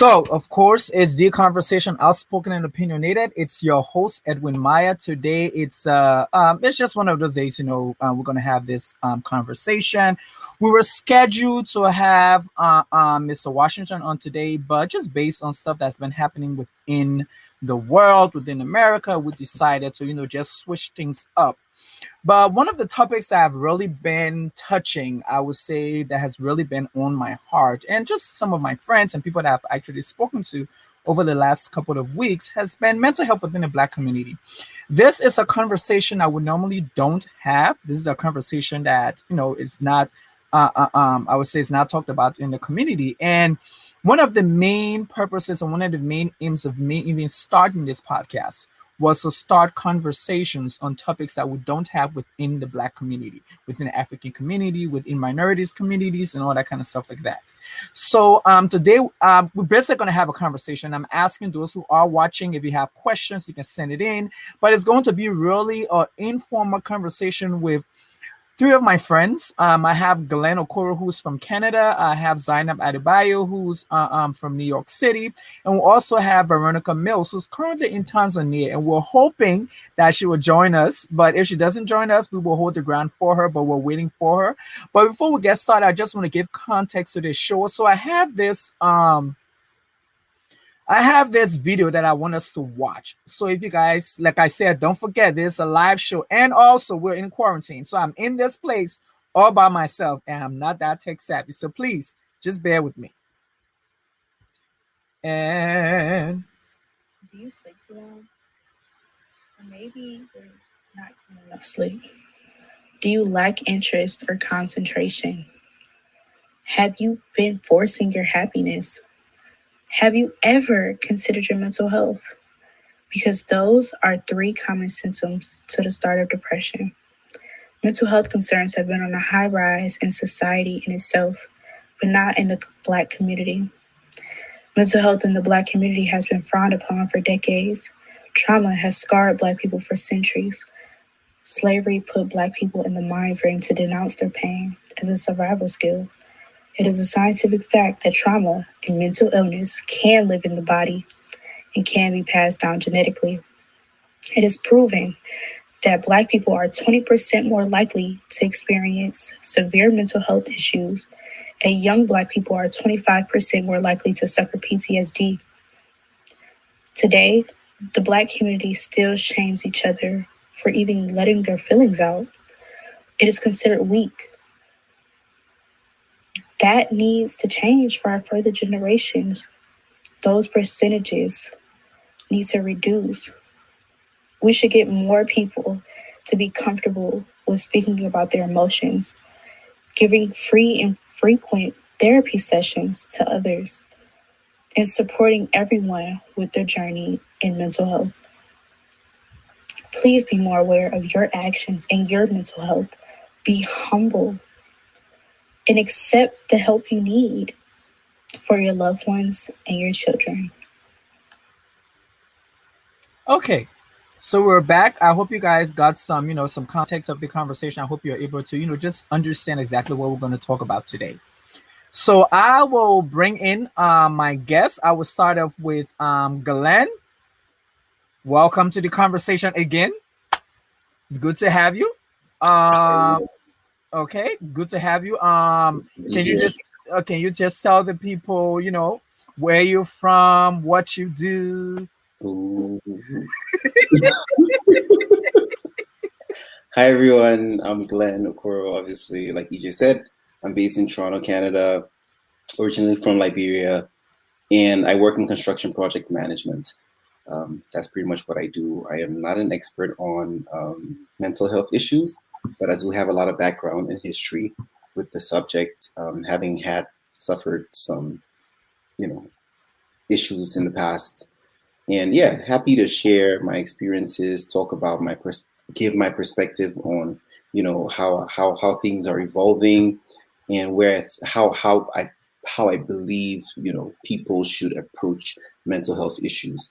So, of course, it's the conversation outspoken and opinionated. It's your host Edwin Maya. Today, it's uh, um, it's just one of those days. You know, uh, we're gonna have this um, conversation. We were scheduled to have uh, uh, Mr. Washington on today, but just based on stuff that's been happening within the world, within America, we decided to you know just switch things up. But one of the topics that I've really been touching, I would say, that has really been on my heart, and just some of my friends and people that I've actually spoken to over the last couple of weeks, has been mental health within the Black community. This is a conversation I would normally don't have. This is a conversation that you know is not, uh, uh, um, I would say, it's not talked about in the community, and one of the main purposes and one of the main aims of me even starting this podcast was to start conversations on topics that we don't have within the black community within the african community within minorities communities and all that kind of stuff like that. So um, today um, we're basically going to have a conversation. I'm asking those who are watching if you have questions you can send it in. But it's going to be really an informal conversation with three of my friends. Um, I have Glenn Okoro, who's from Canada. I have Zainab Adebayo, who's uh, um, from New York City. And we also have Veronica Mills, who's currently in Tanzania. And we're hoping that she will join us. But if she doesn't join us, we will hold the ground for her, but we're waiting for her. But before we get started, I just want to give context to this show. So I have this um, I have this video that I want us to watch. So if you guys, like I said, don't forget this a live show, and also we're in quarantine. So I'm in this place all by myself, and I'm not that tech savvy. So please just bear with me. And do you sleep too long? Or maybe you're not getting enough sleep. Do you lack interest or concentration? Have you been forcing your happiness have you ever considered your mental health? Because those are three common symptoms to the start of depression. Mental health concerns have been on a high rise in society in itself, but not in the Black community. Mental health in the Black community has been frowned upon for decades. Trauma has scarred Black people for centuries. Slavery put Black people in the mind frame to denounce their pain as a survival skill. It is a scientific fact that trauma and mental illness can live in the body and can be passed down genetically. It is proven that Black people are 20% more likely to experience severe mental health issues, and young Black people are 25% more likely to suffer PTSD. Today, the Black community still shames each other for even letting their feelings out. It is considered weak that needs to change for our further generations. Those percentages need to reduce. We should get more people to be comfortable with speaking about their emotions, giving free and frequent therapy sessions to others, and supporting everyone with their journey in mental health. Please be more aware of your actions and your mental health. Be humble and accept the help you need for your loved ones and your children. Okay. So we're back. I hope you guys got some, you know, some context of the conversation. I hope you're able to, you know, just understand exactly what we're going to talk about today. So I will bring in uh, my guest. I will start off with um, Glenn. Welcome to the conversation again. It's good to have you. Um, Okay, good to have you. Um, can you just uh, can you just tell the people, you know, where you're from, what you do? Hi everyone, I'm Glenn Okoro. Obviously, like EJ said, I'm based in Toronto, Canada, originally from Liberia, and I work in construction project management. Um, that's pretty much what I do. I am not an expert on um, mental health issues, but I do have a lot of background and history with the subject, um, having had suffered some, you know, issues in the past. And yeah, happy to share my experiences, talk about my pers- give my perspective on, you know, how how how things are evolving, and where how how I how I believe you know people should approach mental health issues.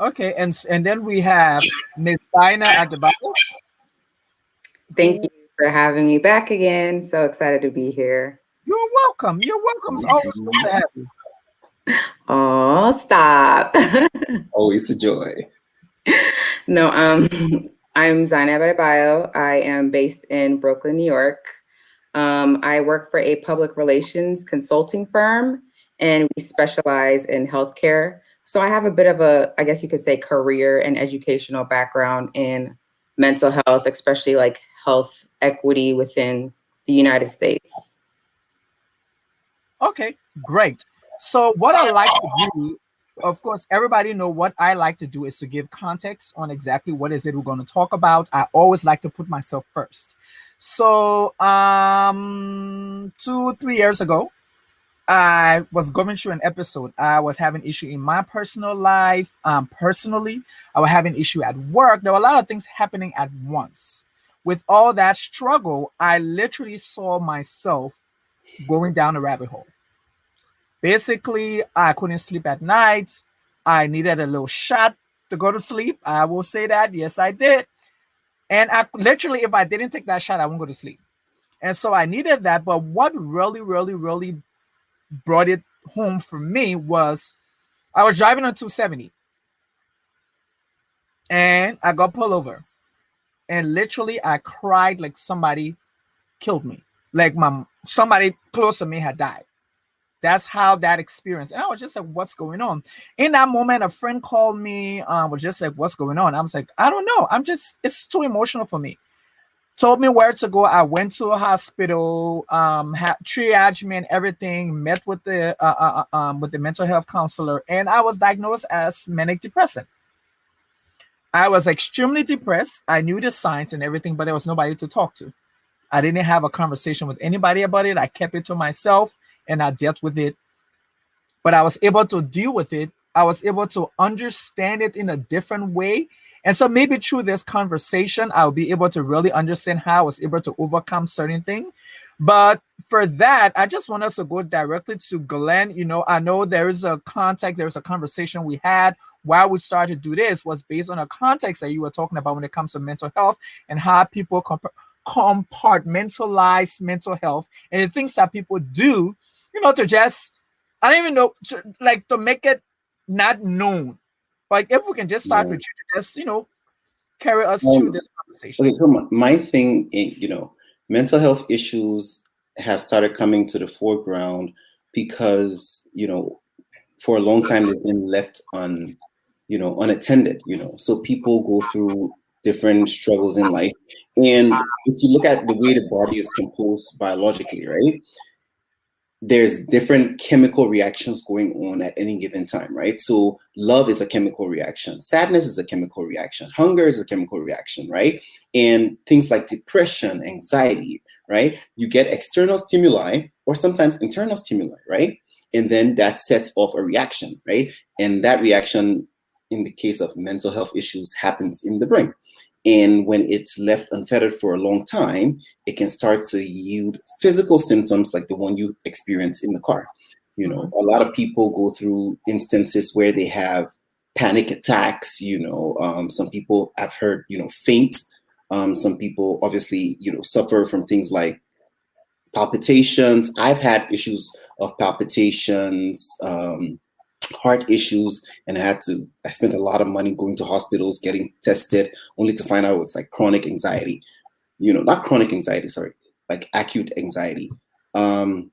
Okay, and and then we have Ms. Dinah at the bottom. Thank you for having me back again. So excited to be here. You're welcome. You're welcome. It's always good to have you. Oh, stop. Always a joy. No, um, I'm Zainab Adebayo. I am based in Brooklyn, New York. Um, I work for a public relations consulting firm, and we specialize in healthcare. So I have a bit of a, I guess you could say, career and educational background in mental health, especially like health equity within the United States. Okay, great. So what I like to do, of course, everybody know what I like to do is to give context on exactly what is it we're going to talk about. I always like to put myself first. So um two, three years ago, I was going through an episode. I was having issue in my personal life. Um, personally, I was having issue at work. There were a lot of things happening at once. With all that struggle, I literally saw myself going down a rabbit hole. Basically, I couldn't sleep at night. I needed a little shot to go to sleep. I will say that. Yes, I did. And I literally, if I didn't take that shot, I won't go to sleep. And so I needed that. But what really, really, really brought it home for me was I was driving on 270 and I got pulled over. And literally I cried like somebody killed me. Like my somebody close to me had died. That's how that experience. And I was just like, what's going on? In that moment, a friend called me, uh, was just like, what's going on? I was like, I don't know. I'm just, it's too emotional for me told me where to go. I went to a hospital, um, had triage me and everything. Met with the uh, uh, uh, um, with the mental health counselor, and I was diagnosed as manic depressant. I was extremely depressed. I knew the signs and everything, but there was nobody to talk to. I didn't have a conversation with anybody about it. I kept it to myself, and I dealt with it. But I was able to deal with it. I was able to understand it in a different way and so maybe through this conversation, I'll be able to really understand how I was able to overcome certain things. But for that, I just want us to go directly to Glenn. You know, I know there is a context, there's a conversation we had while we started to do this was based on a context that you were talking about when it comes to mental health and how people comp- compartmentalize mental health and the things that people do, you know, to just, I don't even know, to, like to make it not known like if we can just start yeah. with you, just you know, carry us um, through this conversation. Okay, so my, my thing, in, you know, mental health issues have started coming to the foreground because you know, for a long time they've been left on, you know, unattended. You know, so people go through different struggles in life, and if you look at the way the body is composed biologically, right? There's different chemical reactions going on at any given time, right? So love is a chemical reaction, sadness is a chemical reaction, hunger is a chemical reaction, right? And things like depression, anxiety, right? You get external stimuli or sometimes internal stimuli, right? And then that sets off a reaction, right? And that reaction, in the case of mental health issues, happens in the brain. And when it's left unfettered for a long time, it can start to yield physical symptoms like the one you experience in the car. You know, mm-hmm. a lot of people go through instances where they have panic attacks. You know, um, some people I've heard, you know, faint. Um, some people obviously, you know, suffer from things like palpitations. I've had issues of palpitations, um, heart issues and I had to I spent a lot of money going to hospitals getting tested only to find out it was like chronic anxiety. You know, not chronic anxiety, sorry, like acute anxiety. Um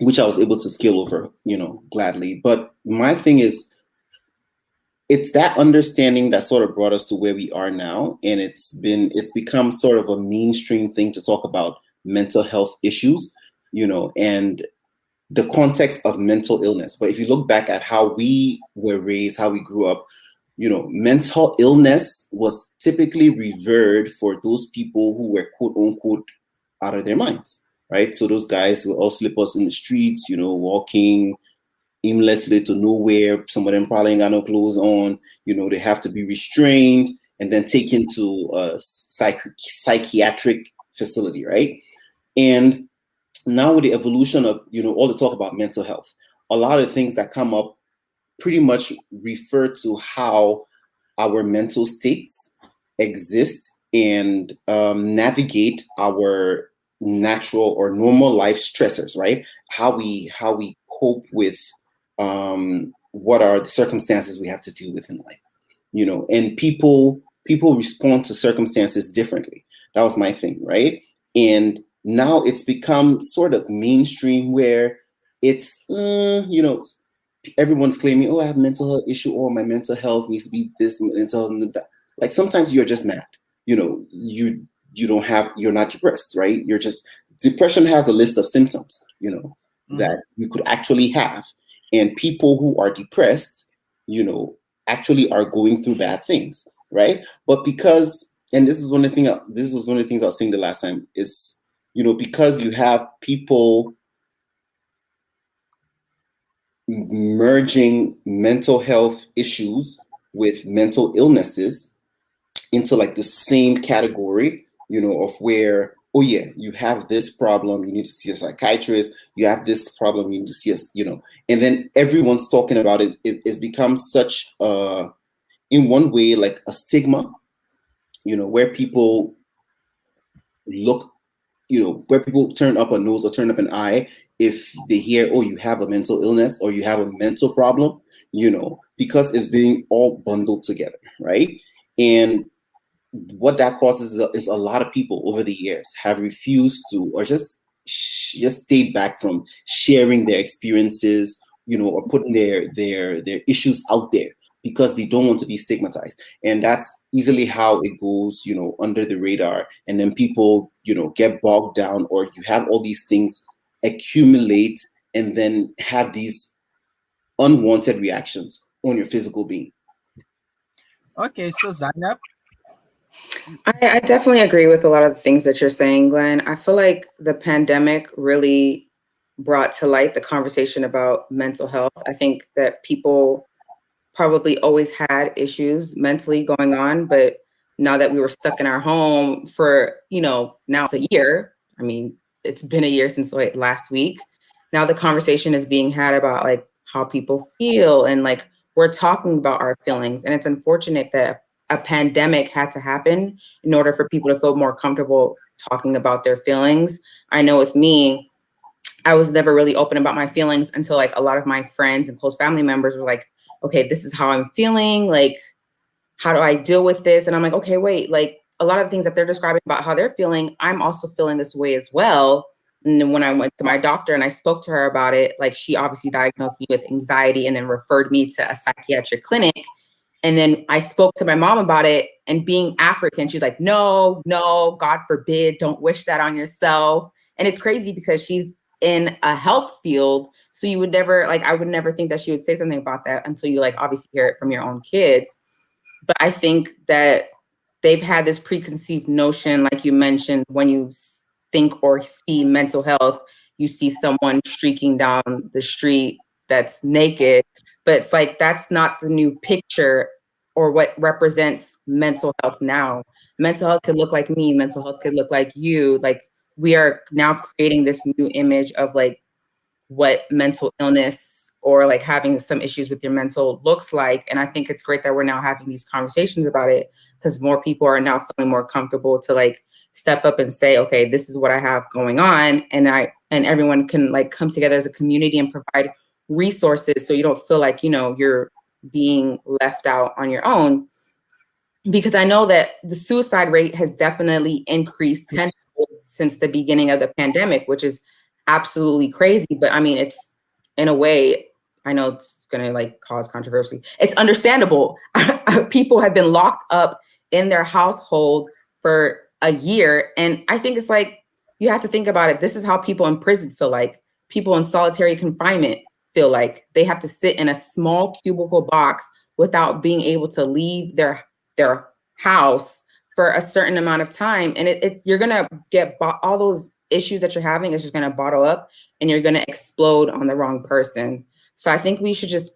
which I was able to scale over, you know, gladly. But my thing is it's that understanding that sort of brought us to where we are now and it's been it's become sort of a mainstream thing to talk about mental health issues you know and the context of mental illness. But if you look back at how we were raised, how we grew up, you know, mental illness was typically revered for those people who were quote unquote out of their minds, right? So those guys were all slippers in the streets, you know, walking aimlessly to nowhere. Some of them probably ain't got no clothes on. You know, they have to be restrained and then taken to a psych- psychiatric facility, right? And now with the evolution of you know all the talk about mental health a lot of things that come up pretty much refer to how our mental states exist and um, navigate our natural or normal life stressors right? How we how we cope with um, what are the circumstances we have to deal with in life you know? And people people respond to circumstances differently. That was my thing right? And now it's become sort of mainstream where it's mm, you know everyone's claiming oh i have mental health issue. Or my mental health needs to be this mental health that. Like sometimes you're just mad. You know you you don't have you're not depressed right? You're just depression has a list of symptoms you know mm-hmm. that you could actually have. And people who are depressed you know actually are going through bad things right? But because and this is one of the thing this was one of the things i was saying the last time is you know because you have people merging mental health issues with mental illnesses into like the same category you know of where oh yeah, you have this problem, you need to see a psychiatrist, you have this problem, you need to see us, you know, and then everyone's talking about it. it it's become such uh in one way like a stigma, you know, where people look, you know, where people turn up a nose or turn up an eye if they hear, oh, you have a mental illness or you have a mental problem, you know, because it's being all bundled together, right? And what that causes is a, is a, lot of people over the years have refused to or just just stayed back from sharing their experiences you know or putting their their their issues out there because they don't want to be stigmatized and that's easily how it goes you know under the radar and then people you know get bogged down or you have all these things accumulate and then have these unwanted reactions on your physical being okay so zainab I, I, definitely agree with a lot of the things that you're saying, Glenn. I feel like the pandemic really brought to light the conversation about mental health. I think that people probably always had issues mentally going on, but now that we were stuck in our home for, you know, now it's a year. I mean, it's been a year since like last week. Now the conversation is being had about like how people feel and like we're talking about our feelings. And it's unfortunate that a pandemic had to happen in order for people to feel more comfortable talking about their feelings. I know with me, I was never really open about my feelings until like a lot of my friends and close family members were like, okay, this is how I'm feeling. Like, how do I deal with this? And I'm like, okay, wait, like a lot of things that they're describing about how they're feeling, I'm also feeling this way as well. And then when I went to my doctor and I spoke to her about it, like she obviously diagnosed me with anxiety and then referred me to a psychiatric clinic. And then I spoke to my mom about it and being African, she's like, no, no, God forbid, don't wish that on yourself. And it's crazy because she's in a health field. So you would never, like, I would never think that she would say something about that until you, like, obviously hear it from your own kids. But I think that they've had this preconceived notion, like you mentioned, when you think or see mental health, you see someone streaking down the street that's naked but it's like that's not the new picture or what represents mental health now. Mental health could look like me, mental health could look like you. Like we are now creating this new image of like what mental illness or like having some issues with your mental looks like. And I think it's great that we're now having these conversations about it because more people are now feeling more comfortable to like step up and say, okay, this is what I have going on. And I and everyone can like come together as a community and provide resources so you don't feel like, you know, you're being left out on your own. Because I know that the suicide rate has definitely increased tenfold since the beginning of the pandemic, which is absolutely crazy. But I mean, it's in a way, I know it's going to like cause controversy. It's understandable. People have been locked up in their household for a year. And I think it's like, you have to think about it. This is how people in prison feel like people in solitary confinement feel like they have to sit in a small cubicle box without being able to leave their their house for a certain amount of time and it, it you're gonna get bo- all those issues that you're having is just gonna bottle up and you're gonna explode on the wrong person. So i think we should just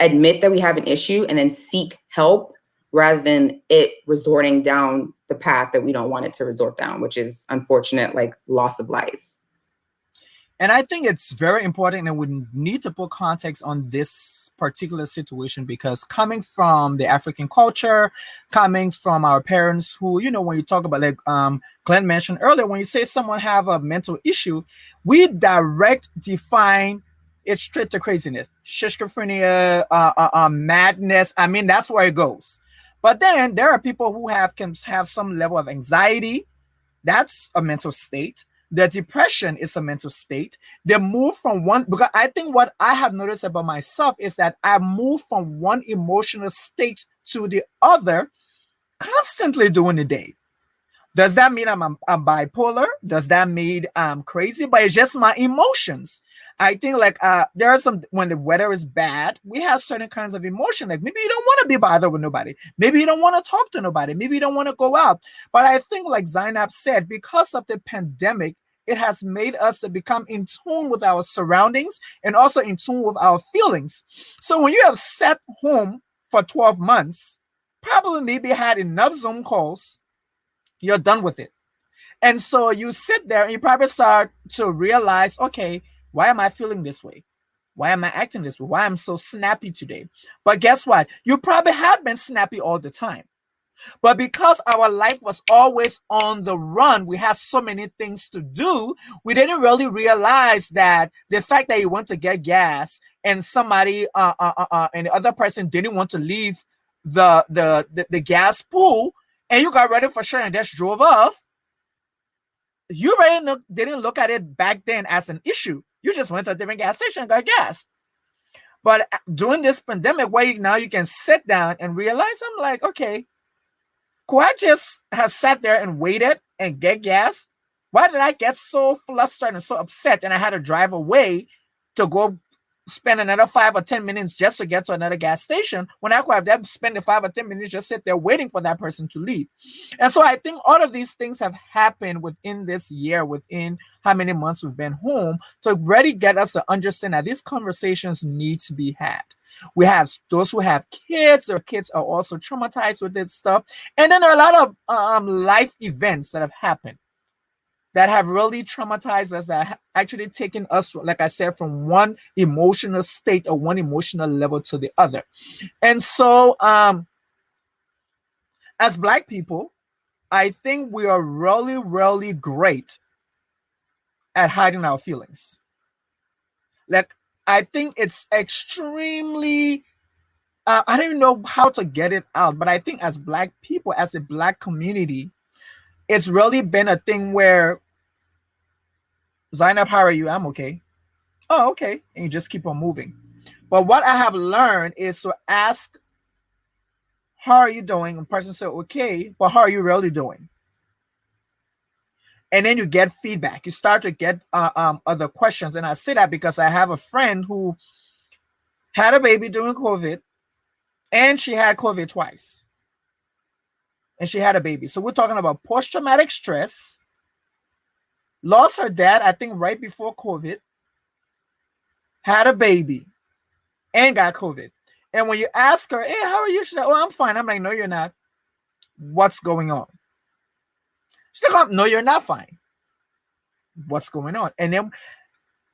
admit that we have an issue and then seek help rather than it resorting down the path that we don't want it to resort down which is unfortunate like loss of life and I think it's very important and we need to put context on this particular situation because coming from the African culture, coming from our parents who, you know, when you talk about like um Glenn mentioned earlier, when you say someone have a mental issue, we direct define it's straight to craziness, schizophrenia, uh, uh, uh, madness. I mean, that's where it goes. But then there are people who have can have some level of anxiety. That's a mental state. The depression is a mental state. They move from one because I think what I have noticed about myself is that I move from one emotional state to the other constantly during the day. Does that mean I'm, I'm, I'm, bipolar? Does that mean I'm crazy? But it's just my emotions. I think like uh there are some when the weather is bad, we have certain kinds of emotion. Like maybe you don't want to be bothered with nobody. Maybe you don't want to talk to nobody. Maybe you don't want to go out. But I think like Zainab said, because of the pandemic, it has made us to become in tune with our surroundings and also in tune with our feelings. So when you have sat home for 12 months, probably maybe had enough Zoom calls you're done with it. And so you sit there and you probably start to realize, okay, why am I feeling this way? Why am I acting this way? Why am I so snappy today? But guess what? You probably have been snappy all the time. But because our life was always on the run, we had so many things to do, we didn't really realize that the fact that you went to get gas and somebody uh, uh, uh, uh and the other person didn't want to leave the, the, the, the gas pool and you got ready for sure and just drove off, you really look, didn't look at it back then as an issue. You just went to a different gas station and got gas. But uh, during this pandemic, where you, now you can sit down and realize, I'm like, okay, could I just have sat there and waited and get gas? Why did I get so flustered and so upset and I had to drive away to go spend another five or ten minutes just to get to another gas station when I could have them spend the five or ten minutes just sit there waiting for that person to leave. And so I think all of these things have happened within this year, within how many months we've been home, to really get us to understand that these conversations need to be had. We have those who have kids, their kids are also traumatized with this stuff. And then a lot of um, life events that have happened that have really traumatized us, that actually taken us, like I said, from one emotional state or one emotional level to the other. And so, um, as Black people, I think we are really, really great at hiding our feelings. Like, I think it's extremely uh, I don't know how to get it out, but I think as black people, as a black community, it's really been a thing where Zainab, how are you? I'm okay. Oh, okay. And you just keep on moving. But what I have learned is to ask, how are you doing? And person said, okay, but how are you really doing? And then you get feedback. You start to get uh, um, other questions. And I say that because I have a friend who had a baby during COVID and she had COVID twice. And she had a baby. So we're talking about post traumatic stress lost her dad, I think, right before COVID, had a baby, and got COVID. And when you ask her, hey, how are you? She's like, oh, I'm fine. I'm like, no, you're not. What's going on? She's like, oh, no, you're not fine. What's going on? And then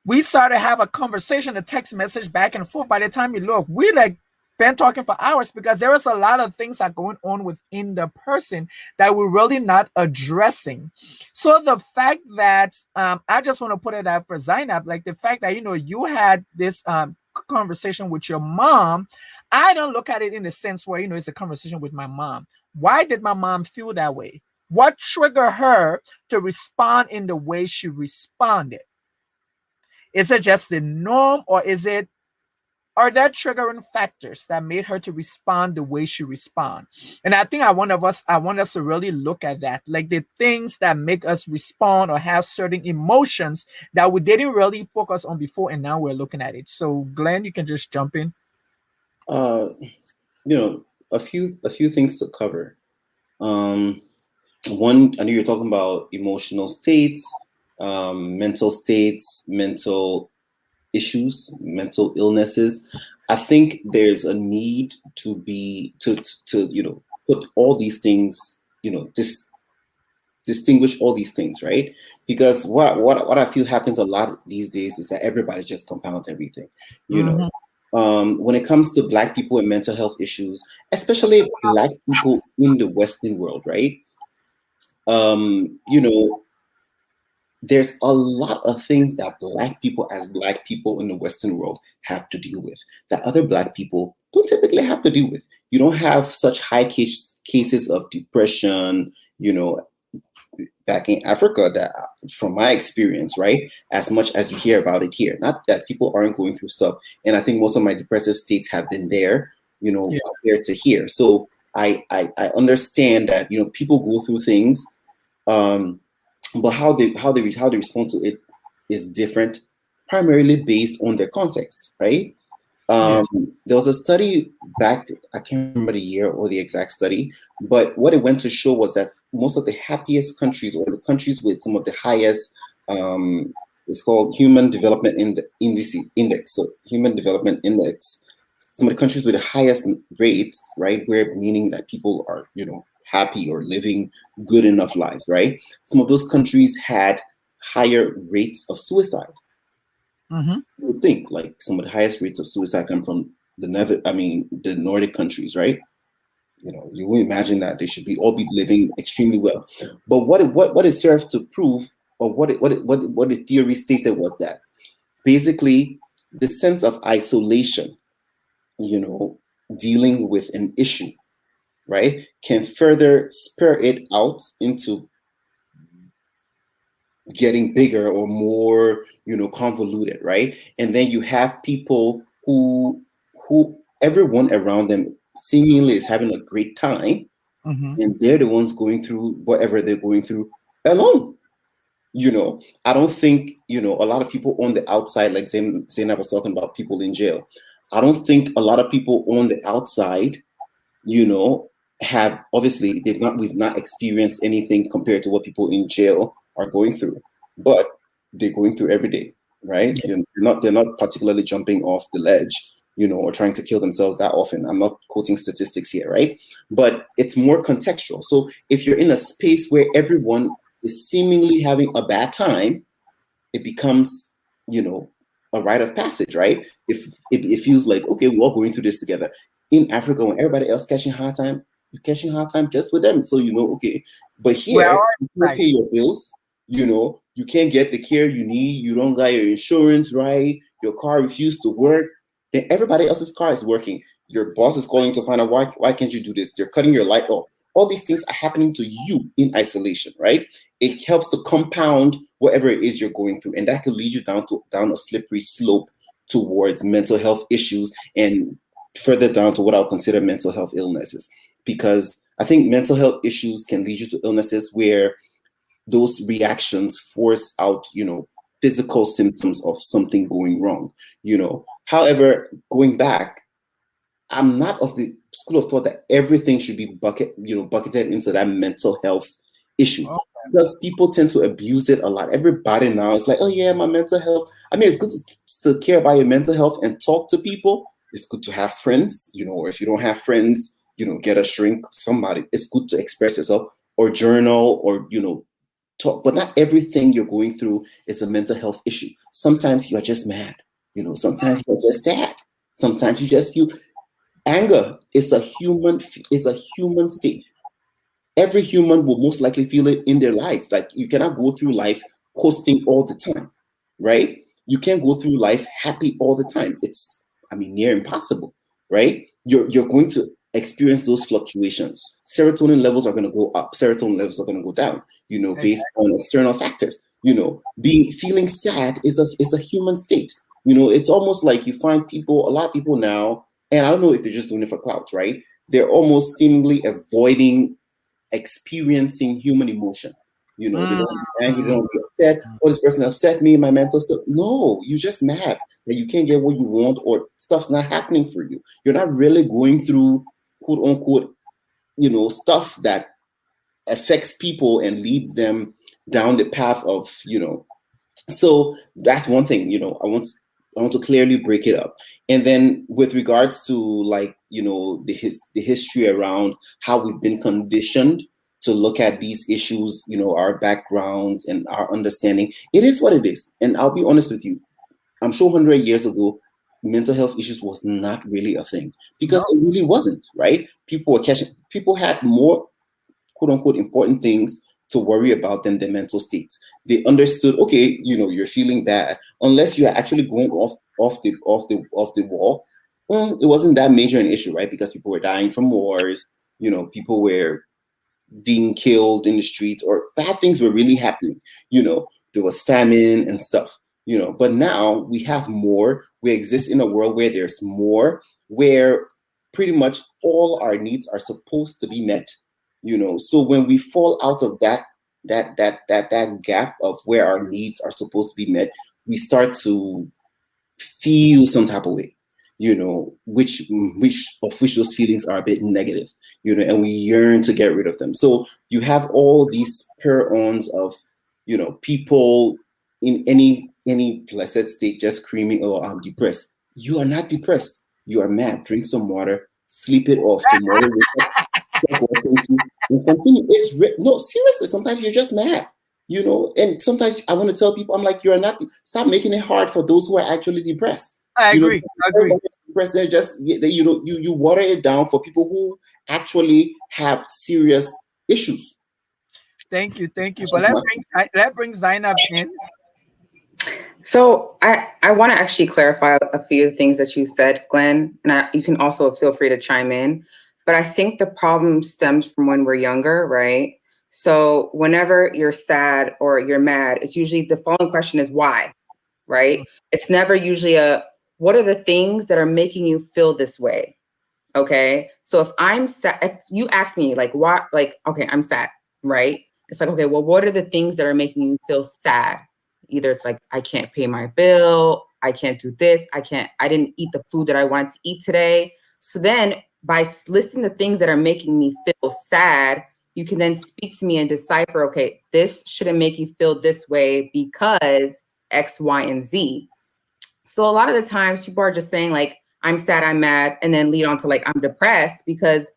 we started to have a conversation, a text message back and forth. By the time you look, we like been talking for hours because there is a lot of things that are going on within the person that we're really not addressing. So the fact that um, I just want to put it out for Zainab, like the fact that you know you had this um, conversation with your mom, I don't look at it in the sense where you know it's a conversation with my mom. Why did my mom feel that way? What triggered her to respond in the way she responded? Is it just the norm or is it are there triggering factors that made her to respond the way she respond? And i think i want of us i want us to really look at that like the things that make us respond or have certain emotions that we didn't really focus on before and now we're looking at it. So glenn you can just jump in. Uh you know a few a few things to cover. Um one i know you're talking about emotional states um mental states mental issues, mental illnesses, I think there's a need to be to to, to you know put all these things you know dis, distinguish all these things right? Because what what what I feel happens a lot these days is that everybody just compounds everything you mm-hmm. know um, when it comes to black people and mental health issues especially black people in the western world right? Um, you know there's a lot of things that black people as black people in the western world have to deal with that other black people don't typically have to deal with. You don't have such high case, cases of depression you know back in africa that from my experience right as much as you hear about it here. Not that people aren't going through stuff and i think most of my depressive states have been there you know yeah. compared to here. So I, I i understand that you know people go through things um but how they how they how they respond to it is different, primarily based on their context, right? Um, There was a study back, I can't remember the year or the exact study, but what it went to show was that most of the happiest countries or the countries with some of the highest, um, it's called Human Development Index, Index. So Human Development Index, some of the countries with the highest rates, right, where meaning that people are, you know, happy or living good enough lives, right? Some of those countries had higher rates of suicide. Mm-hmm. You would think like some of the highest rates of suicide come from the Nether, I mean the Nordic countries, right? You know, you would imagine that they should be all be living extremely well. But what it, what what it served to prove, or what it, what it, what what the theory stated was that basically the sense of isolation, you know, dealing with an issue right, can further spur it out into getting bigger or more, you know, convoluted, right? And then you have people who who everyone around them seemingly is having a great time, mm-hmm. and they're the ones going through whatever they're going through alone. You know, I don't think you know a lot of people on the outside, like Zain, Zainab was talking about people in jail. I don't think a lot of people on the outside, you know, have obviously they've not we've not experienced anything compared to what people in jail are going through, but they're going through every day, right? Yeah. They're not they're not particularly jumping off the ledge, you know, or trying to kill themselves that often. I'm not quoting statistics here, right? But it's more contextual. So if you're in a space where everyone is seemingly having a bad time, it becomes, you know, a rite of passage, right? If it, it feels like okay, we're all going through this together. In Africa, when everybody else catching hard time, you're catching hard time just with them. So you know, okay. But here, you right. pay your bills, you know, you can't get the care you need, you don't got your insurance right, your car refused to work, then everybody else's car is working. Your boss is calling to find out why why can't you do this? They're cutting your light off. All these things are happening to you in isolation, right? It helps to compound whatever it is you're going through, and that could lead you down to down a slippery slope towards mental health issues and further down to what I'll consider mental health illnesses because I think mental health issues can lead you to illnesses where those reactions force out, you know, physical symptoms of something going wrong, you know. However, going back, I'm not of the school of thought that everything should be bucket, you know, bucketed into that mental health issue. Oh, okay. Because people tend to abuse it a lot. Everybody now is like, oh yeah, my mental health. I mean, it's good to, to care about your mental health and talk to people. It's good to have friends, you know, or if you don't have friends, you know, get a shrink, somebody. It's good to express yourself or journal or, you know, talk. But not everything you're going through is a mental health issue. Sometimes you're just mad. You know, sometimes you're just sad. Sometimes you just feel anger is a human is a human state. Every human will most likely feel it in their lives. Like you cannot go through life posting all the time, right? You can't go through life happy all the time. It's, I mean, near impossible, right? You're you're going to experience those fluctuations. Serotonin levels are going to go up, serotonin levels are going to go down, you know, based on external factors. You know, being feeling sad is a is a human state. You know, it's almost like you find people, a lot of people now, and I don't know if they're just doing it for clouds, right? They're almost seemingly avoiding experiencing human emotion. You know, mm. they don't be angry, they don't be upset. Oh, this person upset me, my mental state. No, you're just mad that you can't get what you want or stuff's not happening for you. You're not really going through quote unquote, you know, stuff that affects people and leads them down the path of, you know, so that's one thing, you know, I want I want to clearly break it up. And then with regards to like, you know, the his the history around how we've been conditioned to look at these issues, you know, our backgrounds and our understanding, it is what it is. And I'll be honest with you. I'm sure 100 years ago, mental health issues was not really a thing because no. it really wasn't, right? People were catching, people had more quote unquote important things to worry about than their mental states. They understood, okay, you know, you're feeling bad. Unless you are actually going off off the off the off the wall, well, it wasn't that major an issue, right? Because people were dying from wars, you know, people were being killed in the streets, or bad things were really happening. You know, there was famine and stuff. You know, but now we have more. We exist in a world where there's more, where pretty much all our needs are supposed to be met you know so when we fall out of that that that that that gap of where our needs are supposed to be met we start to feel some type of way you know which which of which those feelings are a bit negative you know and we yearn to get rid of them so you have all these per-ons of you know people in any any blessed state just screaming oh i'm depressed you are not depressed you are mad drink some water sleep it off tomorrow and continue. It's re- no seriously. Sometimes you're just mad, you know. And sometimes I want to tell people, I'm like, you're not. Stop making it hard for those who are actually depressed. I you agree. Know, I agree. Depressed, they just they, you know you you water it down for people who actually have serious issues. Thank you, thank you. But that brings that brings Zainab in. So I, I want to actually clarify a few things that you said, Glenn, and I, you can also feel free to chime in. But I think the problem stems from when we're younger, right? So whenever you're sad or you're mad, it's usually the following question is why, right? It's never usually a what are the things that are making you feel this way? Okay. So if I'm sad, if you ask me like why, like, okay, I'm sad, right? It's like, okay, well, what are the things that are making you feel sad? Either it's like I can't pay my bill, I can't do this, I can't, I didn't eat the food that I wanted to eat today. So then by listing the things that are making me feel sad, you can then speak to me and decipher, okay, this shouldn't make you feel this way because X, Y, and Z. So a lot of the times people are just saying like, I'm sad, I'm mad, and then lead on to like, I'm depressed because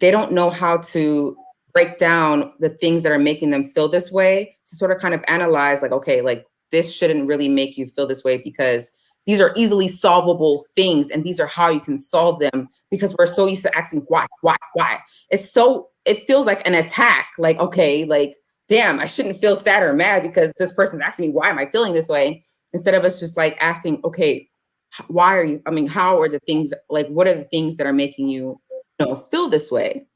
they don't know how to break down the things that are making them feel this way to sort of kind of analyze like, okay, like this shouldn't really make you feel this way because these are easily solvable things and these are how you can solve them because we're so used to asking why why why. It's so it feels like an attack like okay like damn i shouldn't feel sad or mad because this person's asking me why am i feeling this way? Instead of us just like asking okay why are you i mean how are the things like what are the things that are making you, you know feel this way?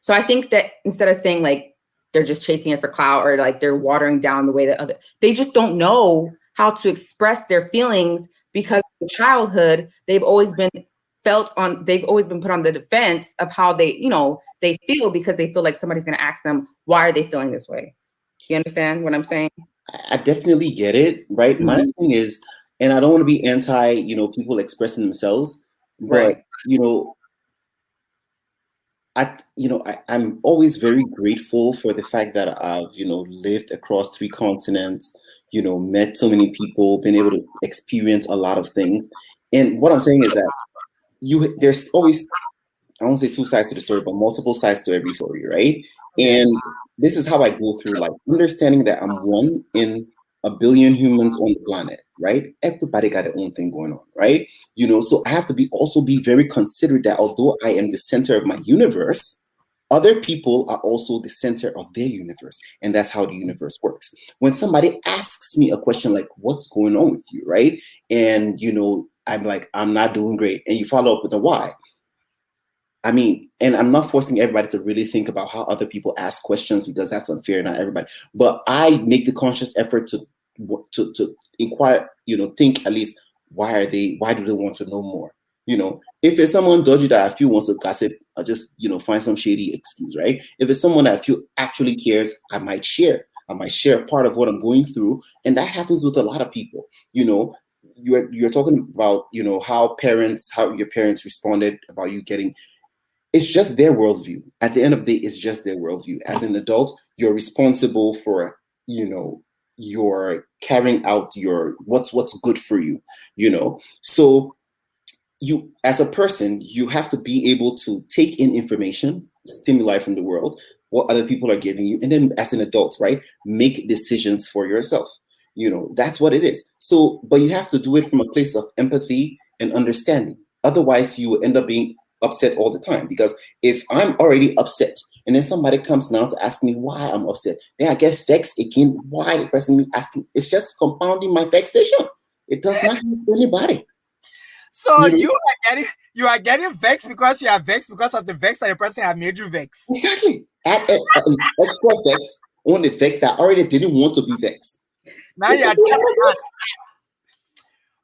So i think that instead of saying like they're just chasing it for clout or like they're watering down the way that other they just don't know how to express their feelings because in childhood they've always been felt on they've always been put on the defense of how they you know they feel because they feel like somebody's going to ask them why are they feeling this way you understand what i'm saying i definitely get it right mm-hmm. my thing is and i don't want to be anti you know people expressing themselves but right. you know I, you know, I, I'm always very grateful for the fact that I've, you know, lived across three continents, you know, met so many people, been able to experience a lot of things. And what I'm saying is that you there's always I won't say two sides to the story, but multiple sides to every story, right? And this is how I go through life, understanding that I'm one in a billion humans on the mm-hmm. planet, right? Everybody got their own thing going on, right? You know, so I have to be also be very considerate that although I am the center of my universe, other people are also the center of their universe. And that's how the universe works. When somebody asks me a question like, what's going on with you, right? And, you know, I'm like, I'm not doing great. And you follow up with a why. I mean, and I'm not forcing everybody to really think about how other people ask questions because that's unfair, not everybody. But I make the conscious effort to to to inquire, you know, think at least why are they, why do they want to know more? You know, if it's someone dodgy that I feel wants to gossip, I just, you know, find some shady excuse, right? If it's someone that I feel actually cares, I might share. I might share part of what I'm going through. And that happens with a lot of people. You know, you're you're talking about, you know, how parents, how your parents responded about you getting it's just their worldview. At the end of the day, it's just their worldview. As an adult, you're responsible for, you know, you're carrying out your what's what's good for you, you know. So you as a person you have to be able to take in information stimuli from the world what other people are giving you and then as an adult right make decisions for yourself you know that's what it is so but you have to do it from a place of empathy and understanding otherwise you will end up being upset all the time because if i'm already upset and then somebody comes now to ask me why I'm upset. Then I get vexed again. Why the person be asking? It's just compounding my vexation. It does not help anybody. So you, know? you are getting you are getting vexed because you are vexed because of the vex that the person have made you vex. Exactly. Add, add extra vex on the vex that already didn't want to be vexed. Now you are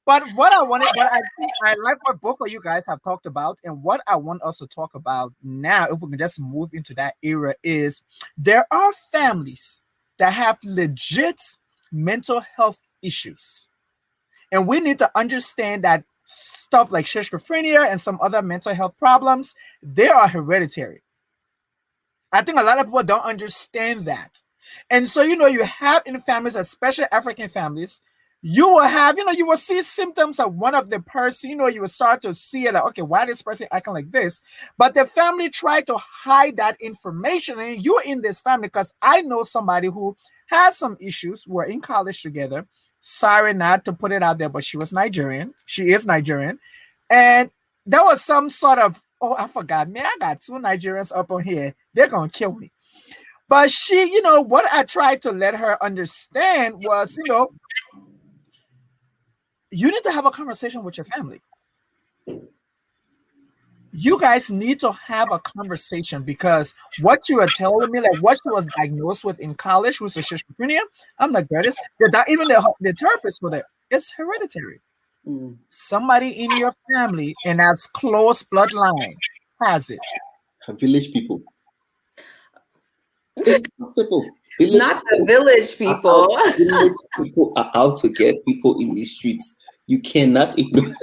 but what I wanted, but I think I like what both of you guys have talked about, and what I want us to talk about now, if we can just move into that era, is there are families that have legit mental health issues. And we need to understand that stuff like schizophrenia and some other mental health problems, they are hereditary. I think a lot of people don't understand that. And so, you know, you have in families, especially African families, you will have, you know, you will see symptoms of one of the person, you know, you will start to see it like, okay, why this person acting like this? But the family tried to hide that information. And you're in this family because I know somebody who has some issues. We're in college together. Sorry not to put it out there, but she was Nigerian. She is Nigerian. And there was some sort of, oh, I forgot, man, I got two Nigerians up on here. They're going to kill me. But she, you know, what I tried to let her understand was, you know, you need to have a conversation with your family. You guys need to have a conversation because what you are telling me, like what she was diagnosed with in college, was a schizophrenia. I'm like, that is that even the, the therapist for that, it's hereditary. Mm. Somebody in your family and as close bloodline has it. Village people. It's possible. Village Not the village people. village people are out to get people in the streets. You cannot ignore.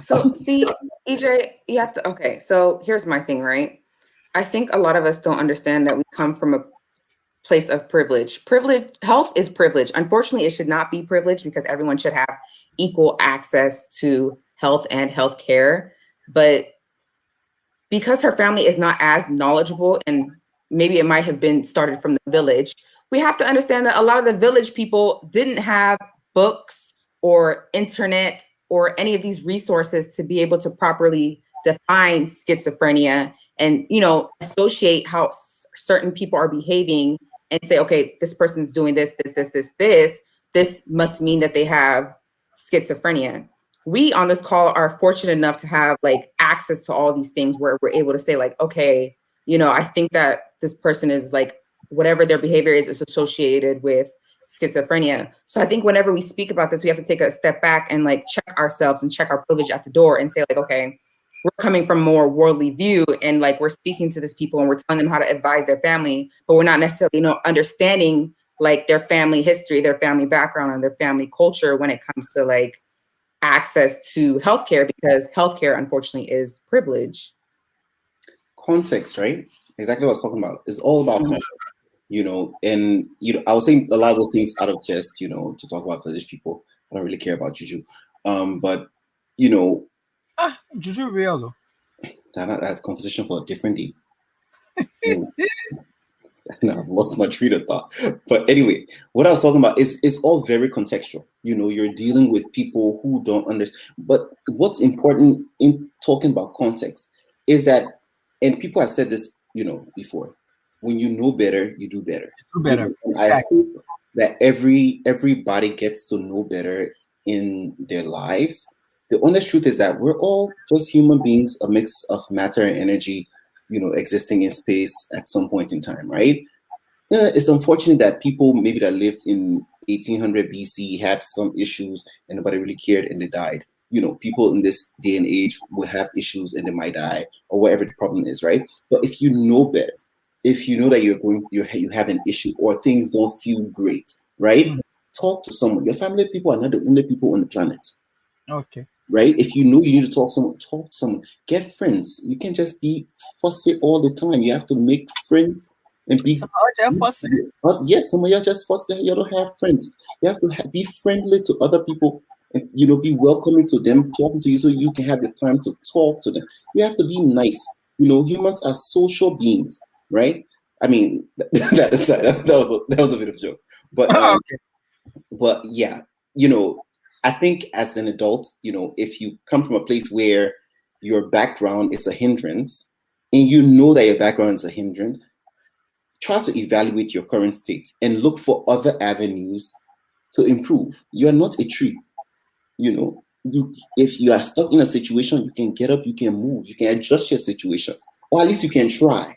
so see, EJ, to. Okay, so here's my thing, right? I think a lot of us don't understand that we come from a place of privilege. Privilege, health is privilege. Unfortunately, it should not be privilege because everyone should have equal access to health and health care. But because her family is not as knowledgeable and maybe it might have been started from the village, we have to understand that a lot of the village people didn't have books or internet or any of these resources to be able to properly define schizophrenia and you know associate how certain people are behaving and say okay this person's doing this this this this this this must mean that they have schizophrenia. We on this call are fortunate enough to have like access to all these things where we're able to say like okay you know i think that this person is like whatever their behavior is is associated with schizophrenia. So I think whenever we speak about this, we have to take a step back and like check ourselves and check our privilege at the door and say like, okay, we're coming from more worldly view and like we're speaking to these people and we're telling them how to advise their family, but we're not necessarily, you know, understanding like their family history, their family background, and their family culture when it comes to like access to healthcare because healthcare unfortunately is privilege. Context, right? Exactly what I was talking about. It's all about mm-hmm. context you know, and you know, I was saying a lot of those things out of jest, you know, to talk about village people. I don't really care about juju, um, but you know, ah, juju real though. That that's conversation for a different day. no, I've lost my train of thought. But anyway, what I was talking about is it's all very contextual. You know, you're dealing with people who don't understand. But what's important in talking about context is that, and people have said this, you know, before when you know better, you do better. Do better. Exactly. I hope that every everybody gets to know better in their lives. The honest truth is that we're all just human beings, a mix of matter and energy, you know, existing in space at some point in time, right? Yeah, it's unfortunate that people maybe that lived in 1800 BC had some issues and nobody really cared and they died. You know, people in this day and age will have issues and they might die or whatever the problem is, right? But if you know better, if you know that you're going you you have an issue or things don't feel great, right? Mm-hmm. Talk to someone. Your family people are not the only people on the planet. Okay. Right? If you know you need to talk to someone, talk to someone. Get friends. You can't just be fussy all the time. You have to make friends and be. Some are just fussy. Yes, some of you are just fussy. You don't have friends. You have to be friendly to other people and you know be welcoming to them, talking to you, so you can have the time to talk to them. You have to be nice. You know, humans are social beings right? I mean, that aside, that was a, that was a bit of a joke, but um, okay. but yeah, you know, I think as an adult, you know, if you come from a place where your background is a hindrance, and you know that your background is a hindrance, try to evaluate your current state and look for other avenues to improve. You are not a tree. You know, you, if you are stuck in a situation, you can get up, you can move, you can adjust your situation, or at least you can try.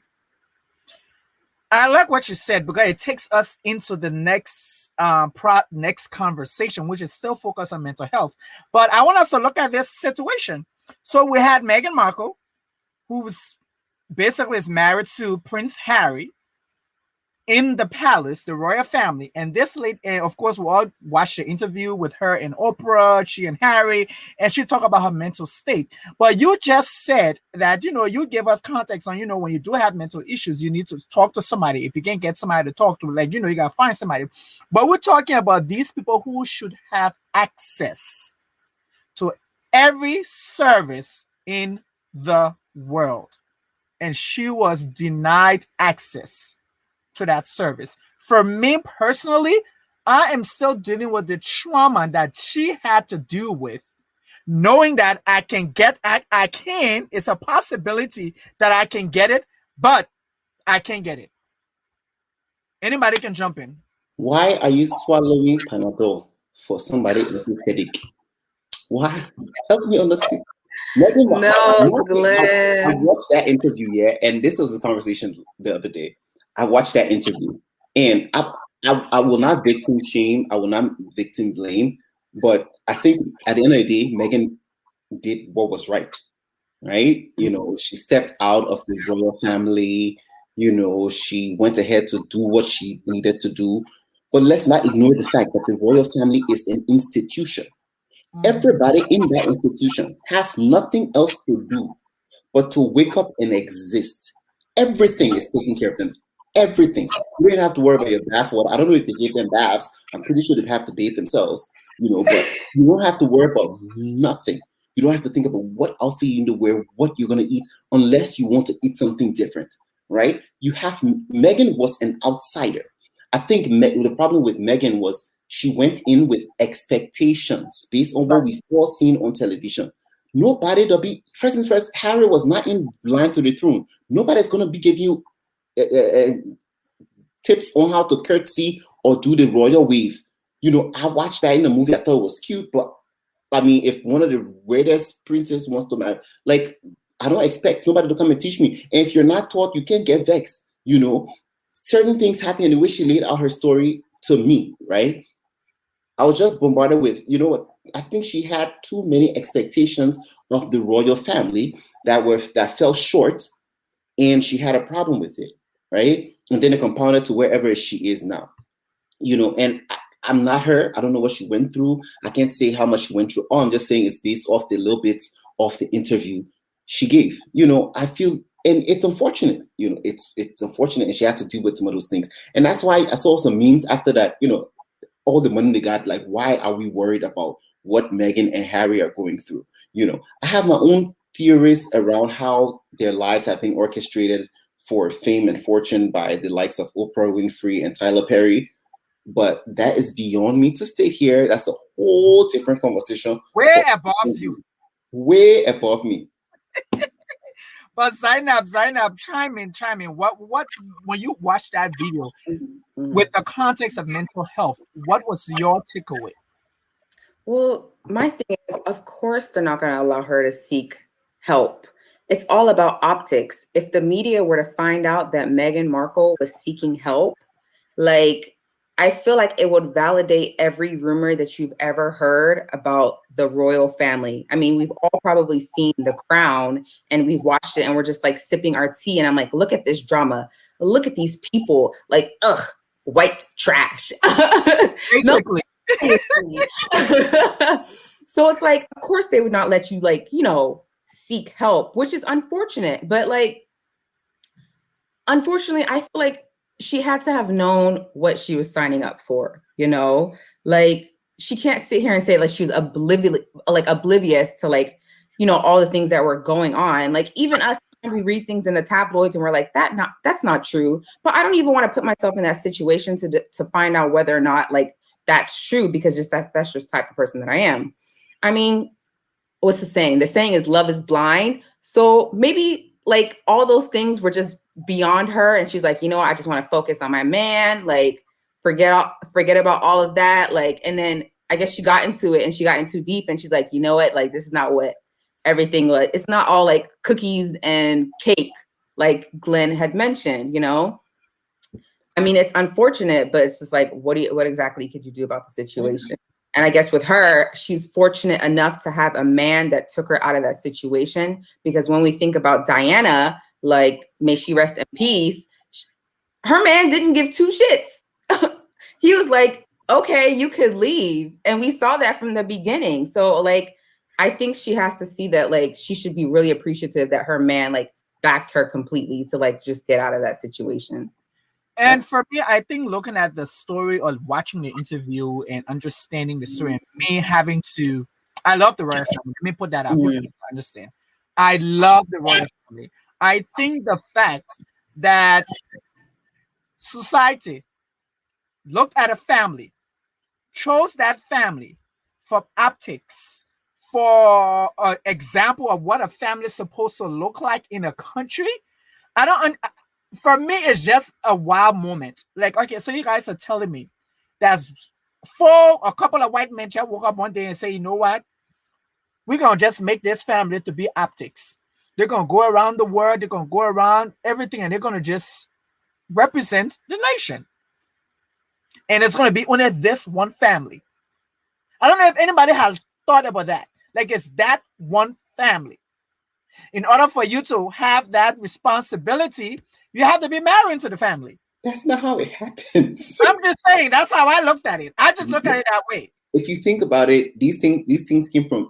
I like what you said because it takes us into the next um pro next conversation, which is still focused on mental health. But I want us to look at this situation. So we had Meghan Markle, who's basically is married to Prince Harry, in the palace, the royal family, and this lady, and of course, we all watched the interview with her and Oprah, she and Harry, and she talked about her mental state. But you just said that you know you give us context on you know when you do have mental issues, you need to talk to somebody. If you can't get somebody to talk to, like you know, you gotta find somebody. But we're talking about these people who should have access to every service in the world, and she was denied access to that service. For me personally, I am still dealing with the trauma that she had to deal with. Knowing that I can get, I, I can, it's a possibility that I can get it, but I can't get it. Anybody can jump in. Why are you swallowing Panadol for somebody else's headache? Why? Help me understand. Meghan, no, I, Glenn. I, I watched that interview, yeah, and this was a conversation the other day. I watched that interview, and I, I, I will not victim shame. I will not victim blame. But I think at the end of the day, Meghan did what was right. Right? You know, she stepped out of the royal family. You know, she went ahead to do what she needed to do. But let's not ignore the fact that the royal family is an institution. Mm. Everybody in that institution has nothing else to do but to wake up and exist. Everything is taken care of them everything. You don't have to worry about your bath water. I don't know if they give them baths. I'm pretty sure they'd have to bathe themselves, you know, but you don't have to worry about nothing. You don't have to think about what outfit you need to wear, what you're going to eat, unless you want to eat something different, right? You have, Meghan was an outsider. I think Me, the problem with Meghan was she went in with expectations based on what we've all seen on television. Nobody to be first and first, Harry was not in line to the throne. Nobody's gonna be giving you uh, tips on how to curtsy or do the royal wave. You know, I watched that in the movie. I thought it was cute, but I mean, if one of the greatest princess wants to marry, like, I don't expect nobody to come and teach me. And if you're not taught, you can't get vexed. You know, certain things happen in the way she laid out her story to me, right? I was just bombarded with, you know what? I think she had too many expectations of the royal family that were that fell short, and she had a problem with it right? And then it compounded to wherever she is now. You know, and I, am not her. I don't know what she went through. I can't say how much she went through. All I'm just saying is based off the little bits of the interview she gave. You know, I feel and it's unfortunate, you know, it's it's unfortunate and she had to deal with some of those things. And that's why I saw some memes after that, you know, all the money they got, like, why are we worried about what Meghan and Harry are going through? You know, I have my own theories around how their lives have been orchestrated for fame and fortune by the likes of Oprah Winfrey and Tyler Perry. But that is beyond me to stay here. That's a whole different conversation. Way above you. Way above me. but Zainab, Zainab, chime in, chime in. What, what, when you watch that video mm-hmm. with the context of mental health, what was your takeaway? Well, my thing is, of course, they're not going to allow her to seek help it's all about optics. If the media were to find out that Meghan Markle was seeking help, like I feel like it would validate every rumor that you've ever heard about the royal family. I mean, we've all probably seen The Crown and we've watched it and we're just like sipping our tea. And I'm like, look at this drama. Look at these people. Like, ugh, white trash. Basically. so it's like, of course, they would not let you, like, you know, seek help, which is unfortunate. But like, unfortunately, I feel like she had to have known what she was signing up for, you know? Like, she can't sit here and say like she was oblivious, like oblivious to like, you know, all the things that were going on. Like, even us we read things in the tabloids and we're like that not that's not true but i don't even want to put myself in that situation to to find out whether or not like that's true because just that's that's just type of person that i am i mean what's the saying? The saying is love is blind. So maybe like all those things were just beyond her and she's like you know i just want to focus on my man like forget all, forget about all of that. Like and then i guess she got into it and she got in too deep and she's like you know what? Like this is not what everything was it's not all like cookies and cake like glenn had mentioned you know? I mean it's unfortunate but it's just like what do you what exactly could you do about the situation and I guess with her, she's fortunate enough to have a man that took her out of that situation. Because when we think about Diana, like, may she rest in peace, her man didn't give two shits. he was like, okay, you could leave. And we saw that from the beginning. So, like, I think she has to see that, like, she should be really appreciative that her man, like, backed her completely to, like, just get out of that situation. And for me, I think looking at the story or watching the interview and understanding the story, and me having to, I love the royal family. Let me put that out. Mm-hmm. understand. I love the royal family. I think the fact that society looked at a family, chose that family for optics, for an example of what a family is supposed to look like in a country. I don't for me, it's just a wild moment. Like, okay, so you guys are telling me that's four, a couple of white men just woke up one day and say, you know what? We're gonna just make this family to be optics. They're gonna go around the world, they're gonna go around everything, and they're gonna just represent the nation. And it's gonna be only this one family. I don't know if anybody has thought about that. Like it's that one family. In order for you to have that responsibility, you have to be married to the family. That's not how it happens. I'm just saying that's how I looked at it. I just look at it that way. If you think about it, these things these things came from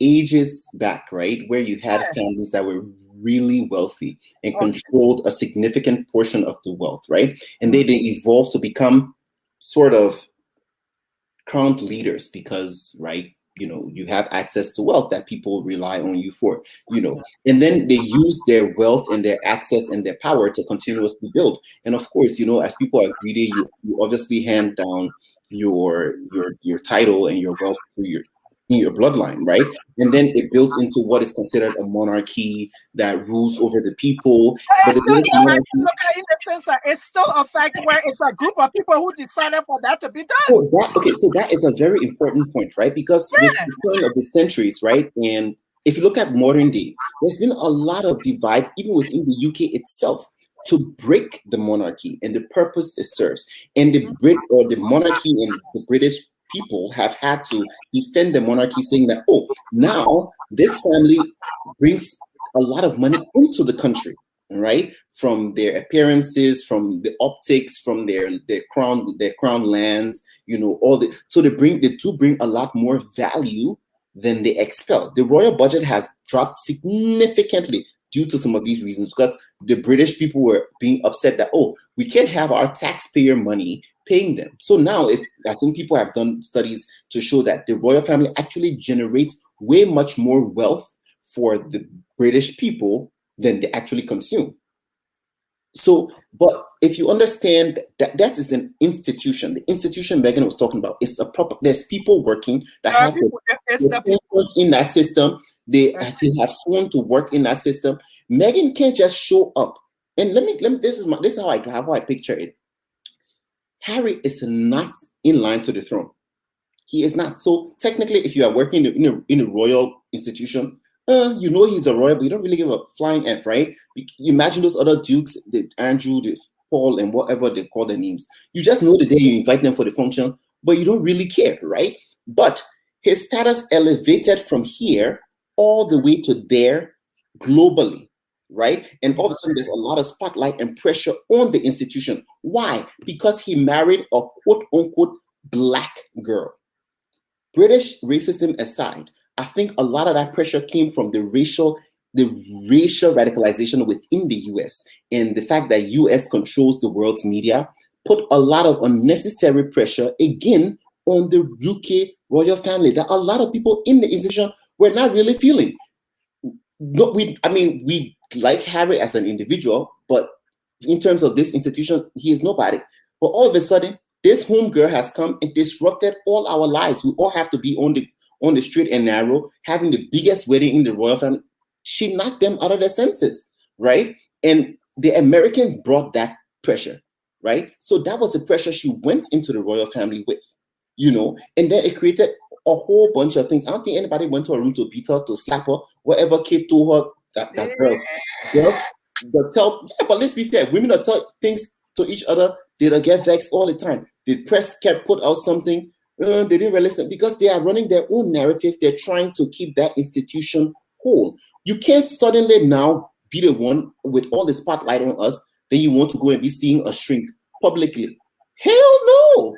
ages back, right? Where you had yeah. families that were really wealthy and oh, okay. controlled a significant portion of the wealth, right? And they, mm-hmm. they evolve to become sort of crowned leaders because, right, you know you have access to wealth that people rely on you for you know. And then they use their wealth and their access and their power to continuously build. And of course you know as people are greedy you, you obviously hand down your your your title and your wealth to your your bloodline, right? And then it builds into what is considered a monarchy that rules over the people. But it's, still, in the sense that it's still a fact where it's a group of people who decided for that to be done. So that, okay, so that is a very important point, right? Because yeah. with the turn of the centuries, right, and if you look at modern day, there's been a lot of divide, even within the UK itself, to break the monarchy and the purpose it serves. And the mm. Brit or the monarchy and the British people have had to defend the monarchy, saying that, oh, now this family brings a lot of money into the country, right? From their appearances, from the optics, from their their crown, their crown lands, you know, all the so they bring they do bring a lot more value than they expel. The royal budget has dropped significantly due to some of these reasons because the British people were being upset that, oh, we can't have our taxpayer money paying them. So now, if I think people have done studies to show that the royal family actually generates way much more wealth for the British people than they actually consume. So, but if you understand that that is an institution, the institution Meghan was talking about it's a proper. There's people working that have people, the, in that system. They, they have sworn to work in that system. Meghan can't just show up. And let me let me. This is my. This is how I how I picture it. Harry is not in line to the throne. He is not. So technically, if you are working in a, in a royal institution, uh, you know he's a royal, but you don't really give a flying F, right? You imagine those other dukes, the Andrew, the Paul, and whatever they call their names. You just know the day you invite them for the functions, but you don't really care, right? But his status elevated from here all the way to there globally right? And all of a sudden, there's a lot of spotlight and pressure on the institution. Why? Because he married a quote unquote black girl. British racism aside, I think a lot of that pressure came from the racial the racial radicalization within the US and the fact that US controls the world's media put a lot of unnecessary pressure again on the UK royal family that a lot of people in the institution were not really feeling. No, we I mean we like Harry as an individual, but in terms of this institution, he is nobody. But all of a sudden, this home girl has come and disrupted all our lives. We all have to be on the on the straight and narrow, having the biggest wedding in the royal family. She knocked them out of their senses. right? And the Americans brought that pressure, right? So that was the pressure she went into the royal family with, you know, and then it created a whole bunch of things. I don't think anybody went to her room to beat her, to slap her, whatever kid told her that, that girls, girls, the tell, yeah, but let's be fair, women are tell things to each other, they don't get vexed all the time. The press kept put out something, uh, they didn't realize that because they are running their own narrative, they're trying to keep that institution whole. You can't suddenly now be the one with all the spotlight on us, then you want to go and be seeing a shrink publicly. Hell no.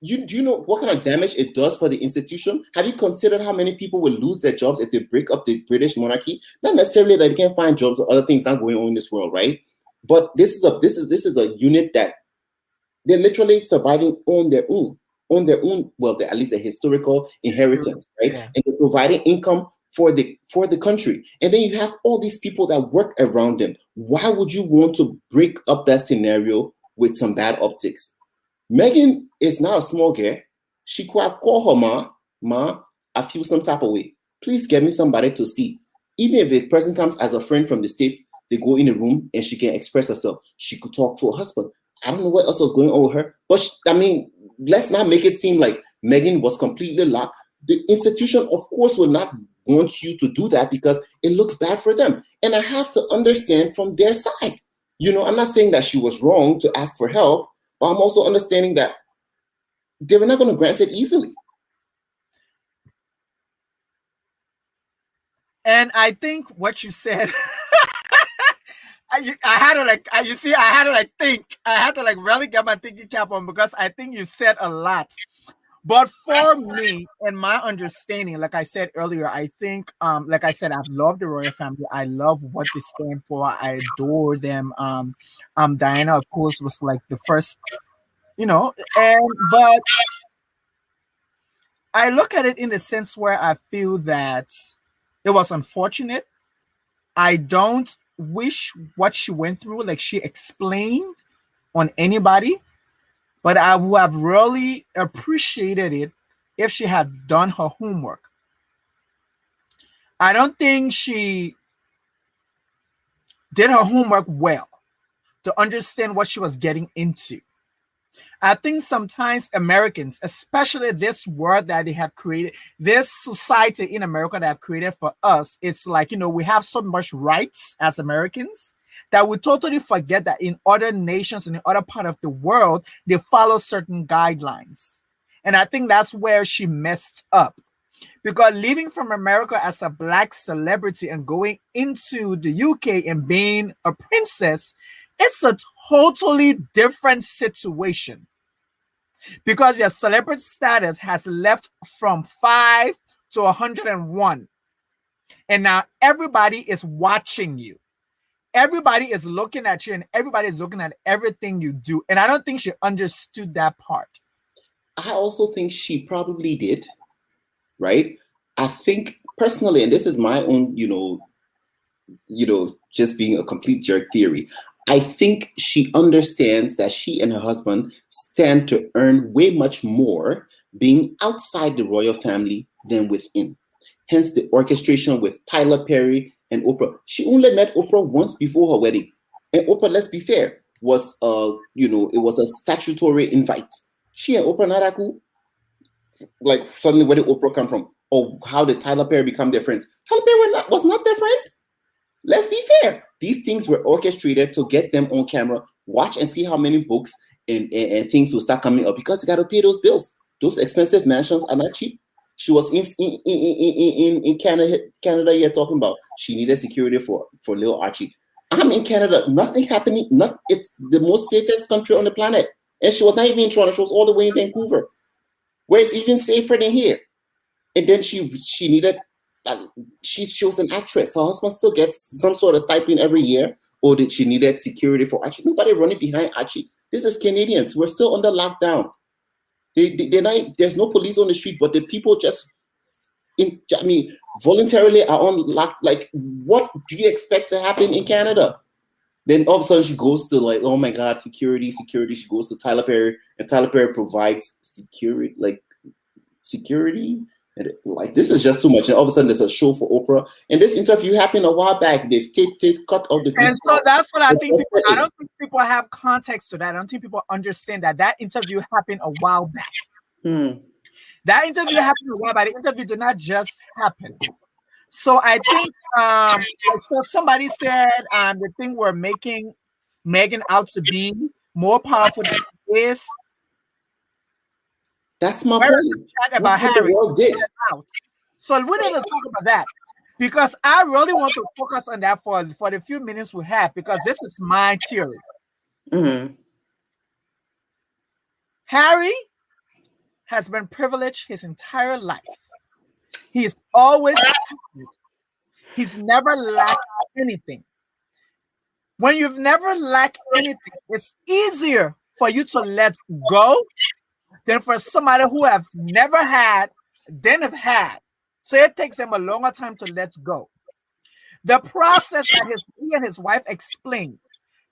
You do you know what kind of damage it does for the institution? Have you considered how many people will lose their jobs if they break up the British monarchy? Not necessarily that they can't find jobs or other things not going on in this world, right? But this is a this is this is a unit that they're literally surviving on their own, on their own. Well, at least a historical inheritance, right? Yeah. And they're providing income for the for the country. And then you have all these people that work around them. Why would you want to break up that scenario with some bad optics? Meghan is now a small girl. She could have called her ma, ma, I feel some type of way. Please get me somebody to see. Even if a person comes as a friend from the States, they go in a room and she can express herself. She could talk to her husband. I don't know what else was going on with her, but she, I mean, let's not make it seem like Meghan was completely locked. The institution, of course, will not want you to do that because it looks bad for them. And I have to understand from their side. You know, I'm not saying that she was wrong to ask for help, but I'm also understanding that they were not going to grant it easily. And I think what you said, I, I had to like, I, you see, I had to like think, I had to like really get my thinking cap on because I think you said a lot. But for me and my understanding, like I said earlier, I think, um, like I said, I've loved the royal family. I love what they stand for. I adore them. Um, um, Diana, of course, was like the first, you know, and but I look at it in the sense where I feel that it was unfortunate. I don't wish what she went through, like she explained on anybody but I would have really appreciated it if she had done her homework. I don't think she did her homework well to understand what she was getting into. I think sometimes Americans, especially this world that they have created, this society in America that have created for us, it's like, you know, we have so much rights as Americans that we totally forget that in other nations and in other part of the world, they follow certain guidelines. And I think that's where she messed up. Because leaving from America as a black celebrity and going into the UK and being a princess, it's a totally different situation. Because your celebrity status has left from five to 101. And now everybody is watching you everybody is looking at you and everybody is looking at everything you do. And I don't think she understood that part. I also think she probably did, right? I think personally, and this is my own, you know, you know, just being a complete jerk theory. I think she understands that she and her husband stand to earn way much more being outside the royal family than within. Hence the orchestration with Tyler Perry and Oprah. She only met Oprah once before her wedding. And Oprah, let's be fair, was uh, you know, it was a statutory invite. She and Oprah Naraku, like suddenly where did Oprah come from? Or how did Tyler Perry become their friends? Tyler Perry not, was not their friend. Let's be fair. These things were orchestrated to get them on camera. Watch and see how many books and, and, and things will start coming up because you got to pay those bills. Those expensive mansions are not cheap. She was in in, in, in, in Canada, Canada here talking about she needed security for, for little Archie. I'm in Canada, nothing happening. Not, it's the most safest country on the planet. And she was not even in Toronto, she was all the way in Vancouver, where it's even safer than here. And then she she needed, uh, she, she was an actress. Her husband still gets some sort of stipend every year, or did she needed security for Archie? Nobody running behind Archie. This is Canadians. We're still under lockdown. They, they, they're not, there's no police on the street, but the people just, in, I mean, voluntarily are on lock. Like, what do you expect to happen in Canada? Then all of a sudden she goes to like, oh my God, security, security. She goes to Tyler Perry, and Tyler Perry provides security, like security. Like this is just too much. And all of a sudden there's a show for Oprah. And this interview happened a while back. They've taped it, cut off the And so that's what I think. People, I don't think people have context to that. I don't think people understand that that interview happened a while back. Hmm. That interview happened a while back. The interview did not just happen. So I think um so somebody said um the thing we're making Meghan out to be more powerful than she is. That's my Where point. chat about What the Harry? world did. So we need to talk about that because I really want to focus on that for, for the few minutes we have because this is my theory. Mhm. Harry has been privileged his entire life. He's always. He's never lacked anything. When you've never lacked anything, it's easier for you to let go than for somebody who have never had, then have had. So it takes them a longer time to let go. The process that his he and his wife explained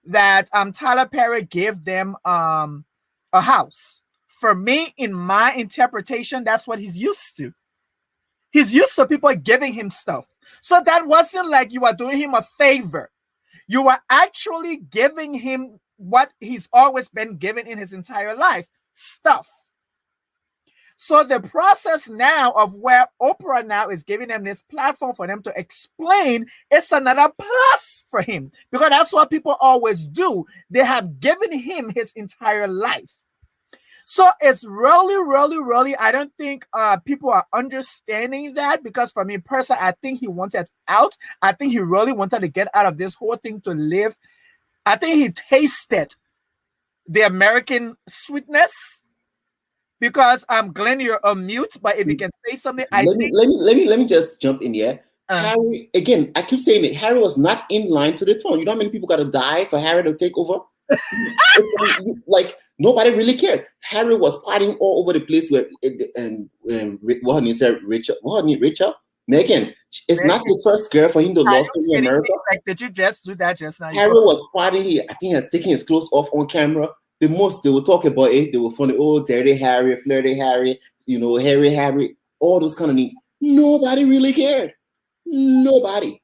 that um Tyler Perry gave them um a house. For me, in my interpretation, that's what he's used to. He's used to people giving him stuff. So that wasn't like you are doing him a favor. You were actually giving him what he's always been given in his entire life stuff. So the process now of where Oprah now is giving them this platform for them to explain, it's another plus for him because that's what people always do. They have given him his entire life. So it's really, really, really. I don't think uh, people are understanding that because for me personally, I think he wanted out. I think he really wanted to get out of this whole thing to live. I think he tasted the American sweetness because I'm um, Glenn, you're on mute. But if you can say something, I let me, let me let me let me just jump in here. uh, Harry, again, I keep saying it. Harry was not in line to the throne. You know how many people got to die for Harry to take over? Like- nobody really cared. Harry was partying all over the place. Where and um, what her said, Richard, what her name, Richard, Meghan. It's not the first girl for him to love you in? America. Like, did you just do that just now? Harry was partying. I think, he has taken his clothes off on camera. The most they will talk about it. They will find it, oh, dirty Harry, flirty Harry, you know, Harry, Harry, all those kind of things. Nobody really cared. Nobody.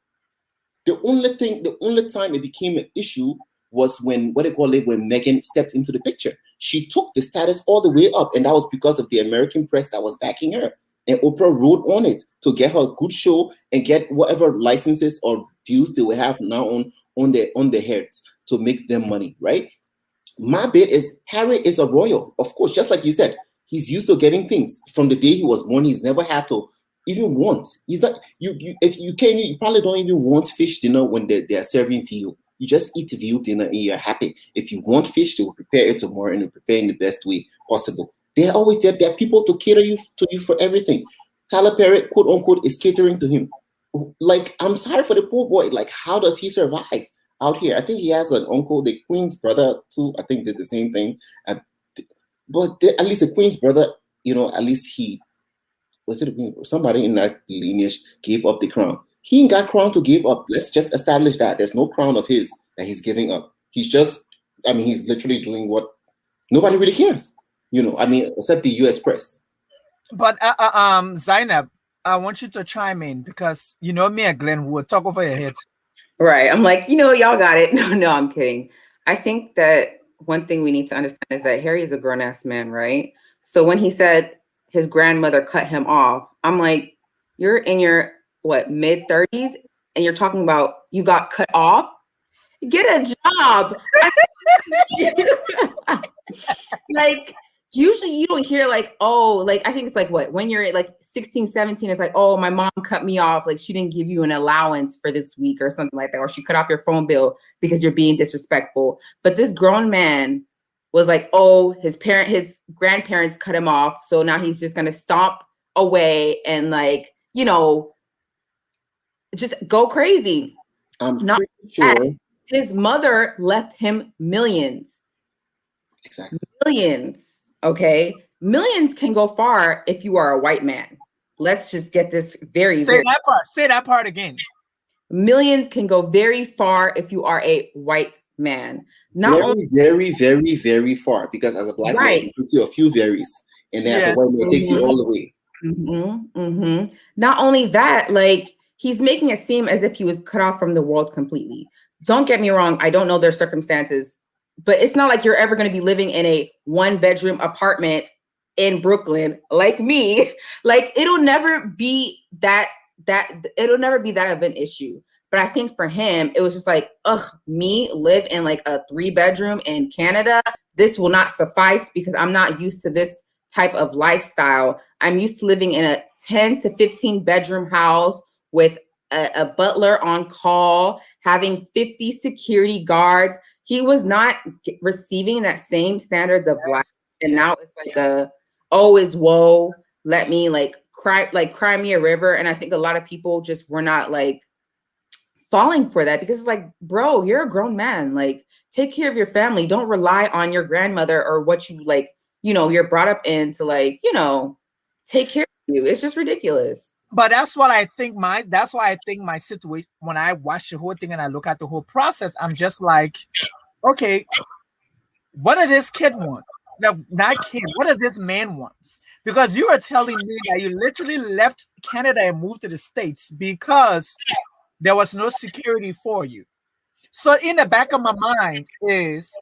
The only thing, the only time it became an issue was when what they call it when Meghan stepped into the picture. She took the status all the way up, and that was because of the American press that was backing her. And Oprah rode on it to get her a good show and get whatever licenses or deals they will have now on on their on their heads to make them money, right? My bit is Harry is a royal, of course, just like you said. He's used to getting things from the day he was born. He's never had to even want. He's not you. you if you can, you probably don't even want fish dinner when they, they are serving veal. You just eat veal dinner and you're happy. If you want fish, they will prepare it tomorrow and prepare in the best way possible. They're always there. There are people to cater you to you for everything. Tyler Perry, quote unquote, is catering to him. Like, I'm sorry for the poor boy. Like, how does he survive out here? I think he has an uncle, the Queen's brother, too. I think did the same thing. But the- at least the Queen's brother, you know, at least he was it? Somebody in that lineage gave up the crown. He ain't got crown to give up. Let's just establish that there's no crown of his that he's giving up. He's just, I mean, he's literally doing what nobody really cares. You know, I mean, except the U.S. press. But uh, uh, um, Zainab, I want you to chime in because you know me and Glenn will talk over your head. Right. I'm like, you know, y'all got it. No, no, I'm kidding. I think that one thing we need to understand is that Harry is a grown ass man, right? So when he said his grandmother cut him off, I'm like, you're in your what mid 30s and you're talking about you got cut off? Get a job. like usually you don't hear like oh like i think it's like what when you're like 16 17 it's like oh my mom cut me off like she didn't give you an allowance for this week or something like that or she cut off your phone bill because you're being disrespectful but this grown man was like oh his parent his grandparents cut him off so now he's just gonna stomp away and like you know just go crazy I'm Not sure. his mother left him millions Exactly. millions okay millions can go far if you are a white man let's just get this very, Say very that part. Say that part again. millions can go very far if you are a white man not very, only very, very, very far. Because as a black man, Right. it takes you a few varies, and then as a white man, it takes you Mhm. all the way. Mm-hmm, mm-hmm. Not only that, like he's making it seem as if he was cut off from the world completely. Don't get me wrong, I don't know their circumstances, but it's not like you're ever going to be living in a one bedroom apartment in Brooklyn like me. Like it'll never be that that it'll never be that of an issue. But I think for him, it was just like, ugh, me live in like a three bedroom in Canada. This will not suffice because I'm not used to this type of lifestyle. I'm used to living in a 10 to 15 bedroom house with a, a butler on call, having 50 security guards. He was not receiving that same standards of life. And now it's like a, oh, is woe. Let me like cry, like cry me a river. And I think a lot of people just were not like falling for that because it's like, bro, you're a grown man. Like, take care of your family. Don't rely on your grandmother or what you like, you know, you're brought up in to like, you know, take care of you. It's just ridiculous. But that's what I think my that's why I think my situation when I watch the whole thing and I look at the whole process, I'm just like, okay, what does this kid want? No, not kid. What does this man want? Because you are telling me that you literally left Canada and moved to the States because there was no security for you. So in the back of my mind is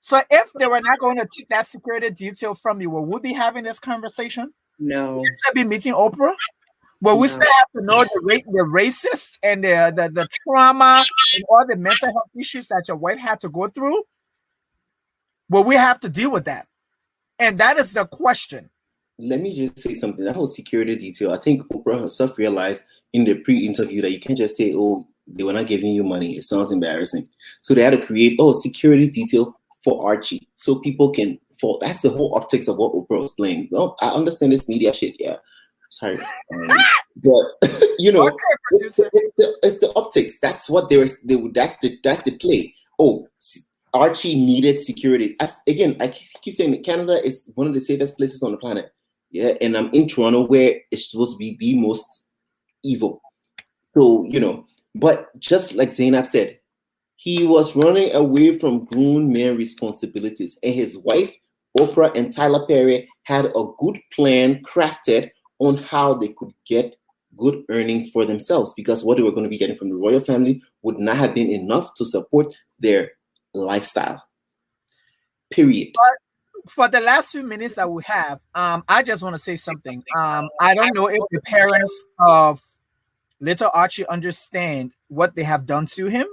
so if they were not going to take that security detail from you, will we be having this conversation? No. Instead be meeting Oprah? Well, we still have to know the rate, the racist and the, the the trauma and all the mental health issues that your wife had to go through. Well, we have to deal with that. And that is the question. Let me just say something. That whole security detail, I think Oprah herself realized in the pre-interview that you can't just say, "Oh, they were not giving you money." It sounds embarrassing. So they had to create, "Oh, security detail for Archie," so people can fall. That's the whole optics of what Oprah was playing. Well, I understand this media shit, yeah. Sorry, um, but you know, it's, it's, the it's the optics. That's what they were. They, that's the that's the play. Oh, Archie needed security. As, again, I keep saying that Canada is one of the safest places on the planet. Yeah, and I'm in Toronto where it's supposed to be the most evil. So, you know, but just like Zainab said, he was running away from grown man responsibilities. And his wife, Oprah and Tyler Perry, had a good plan crafted on how they could get good earnings for themselves because what they were going to be getting from the royal family would not have been enough to support their lifestyle. Period. But for the last few minutes that we have, um, I just want to say something. Um, I don't know if the parents of little Archie understand what they have done to him.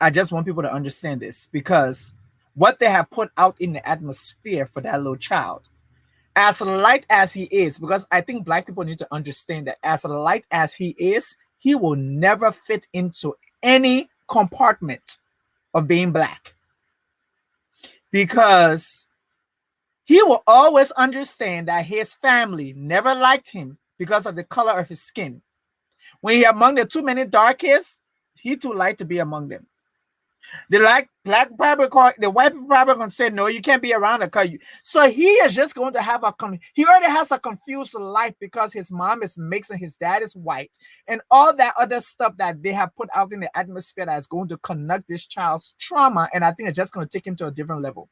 I just want people to understand this because what they have put out in the atmosphere for that little child, as light as he is, because I think black people need to understand that as light as he is, he will never fit into any compartment of being black because he will always understand that his family never liked him because of the color of his skin. When he among the too many darkies, he too light to be among them. The like black call the white probably gonna say no, you can't be around you. So he is just going to have a. He already has a confused life because his mom is mixed and his dad is white, and all that other stuff that they have put out in the atmosphere that is going to connect this child's trauma, and I think it's just going to take him to a different level.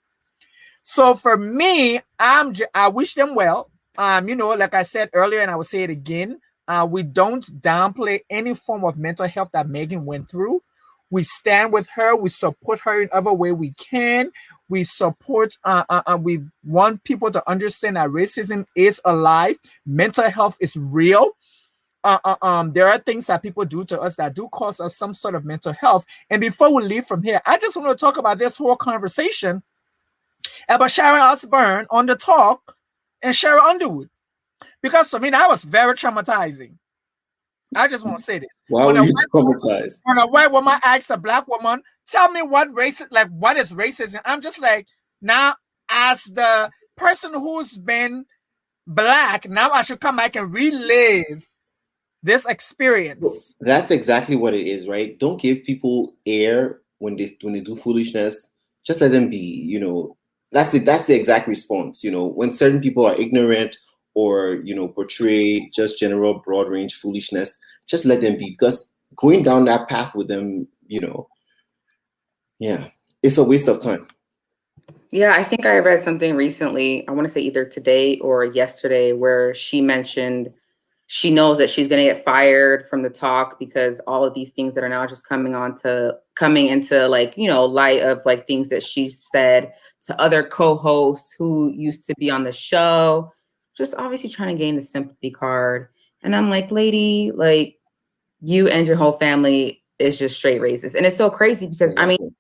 So for me, I'm I wish them well. Um, you know, like I said earlier, and I will say it again. Uh, we don't downplay any form of mental health that Meghan went through. We stand with her. We support her in every way we can. We support. Uh, uh, uh, we want people to understand that racism is alive. Mental health is real. Uh, uh, um, there are things that people do to us that do cause us some sort of mental health. And before we leave from here, I just want to talk about this whole conversation about Sharon Osbourne on the talk and Sheryl Underwood, because for me that was very traumatizing. I just want to say this. Why when were you traumatized? When a white woman asks a black woman, tell me what race like what is racism? I'm just like, now as the person who's been black, now I should come back and relive this experience. That's exactly what it is, right? Don't give people air when they when they do foolishness. Just let them be, you know. That's the that's the exact response. You know, when certain people are ignorant or you know portray just general broad range foolishness just let them be because going down that path with them you know yeah it's a waste of time Yeah, I think I read something recently. I want to say either today or yesterday where she mentioned she knows that she's going to get fired from the talk because all of these things that are now just coming on to coming into like you know light of like things that she said to other co-hosts who used to be on the show just obviously trying to gain the sympathy card. And i'm like lady like you and your whole family is just straight racist. And it's so crazy because i mean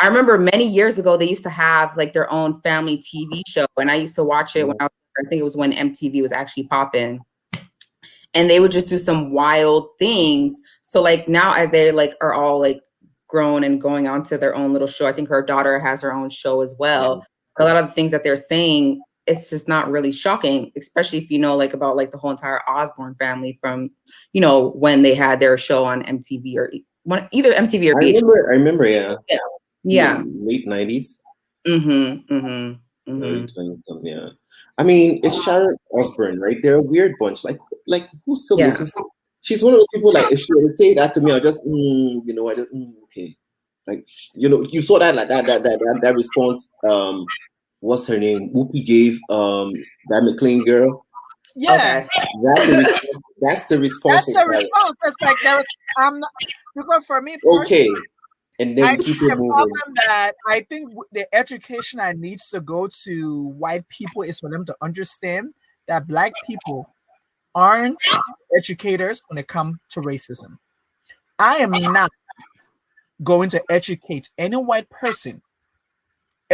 i remember many years ago they used to have like their own family tv show. And i used to watch it when i, was, I think it was when mtv was actually popping. And they would just do some wild things. So like now as they like are all like grown and going on to their own little show, I think her daughter has her own show as well. A lot of the things that they're saying, it's just not really shocking, especially if you know like about like the whole entire Osbourne family from, you know, when they had their show on MTV or one either MTV or I remember, I remember, yeah. Yeah. Yeah. Late 90s. Mm-hmm. Mm-hmm. Mm-hmm. something, yeah. I mean, it's Sharon Osbourne, right? They're a weird bunch. Like, like who still Yeah. listens? She's one of those people. Like, if she to say that to me, I'll just, mm, you know, I just, mm, okay. Like, you know, you saw that, like that, that, that, that, that response. Um, what's her name? Whoopi gave um that McLean girl. Yeah, Okay. That's the response. That's the response. that's of the that. response. It's like there was, I'm not because for me, Okay, and then I we keep the it moving. problem that I think the education that needs to go to white people is for them to understand that black people aren't educators when it comes to racism. I am not going to educate any white person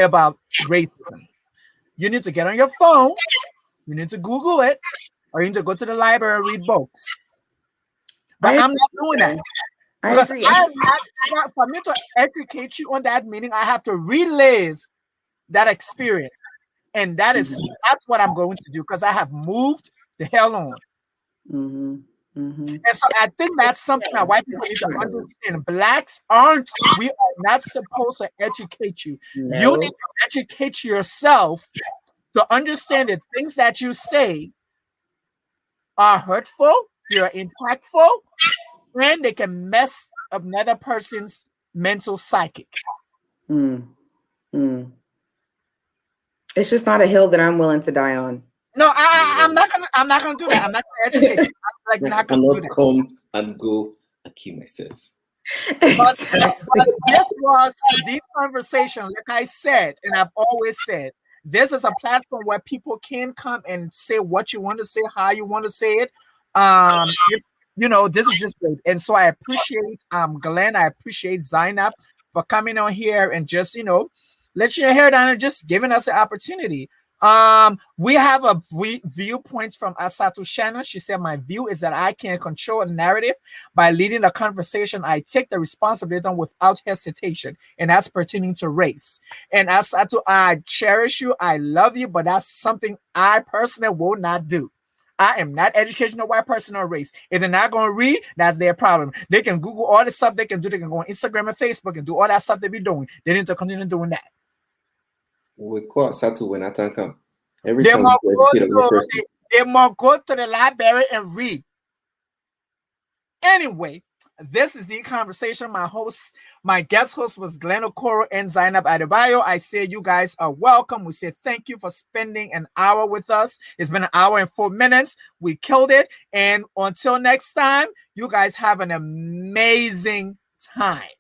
about racism. You need to get on your phone, you need to Google it, or you need to go to the library and read books. But I I'm not doing that. I Because agree. I am not, not- for me to educate you on that meaning, I have to relive that experience. And that is- Mm-hmm. that's what I'm going to do because I have moved the hell on. Mm-hmm. Mm-hmm. And so I think that's something that white people need to understand. Blacks aren't, we are not supposed to educate you. You need to educate yourself to understand that things that you say are hurtful, they're impactful, and they can mess up another person's mental psychic. Mm. Mm. It's just not a hill that I'm willing to die on. No, I, I- I'm not gonna. I'm not gonna do that. I'm not gonna educate you. I'm like I cannot come and go and kill myself. But, but this was a deep conversation. Like I said, and I've always said, this is a platform where people can come and say what you want to say, how you want to say it. Um, you, you know, this is just great. And so I appreciate um Glenn, I appreciate Zainab for coming on here and just you know, let your hair down and just giving us the opportunity. Um, we have a we viewpoints from Asatu Shannon. She said, My view is that I can control a narrative by leading the conversation. I take the responsibility without hesitation, and that's pertaining to race. And Asatu, I cherish you, I love you, but that's something I personally will not do. I am not educating a white person on race. If they're not going to read, that's their problem. They can Google all the stuff they can do. They can go on Instagram and Facebook and do all that stuff they be doing. They need to continue doing that. We call Satu when I come. Every They time must, we go to, they, they must go to the library and read. Anyway, this is the conversation. My host, my guest host was Glenn Okoro and Zainab Adebayo. I say you guys are welcome. We say thank you for spending an hour with us. It's been an hour and four minutes. We killed it. And until next time, you guys have an amazing time.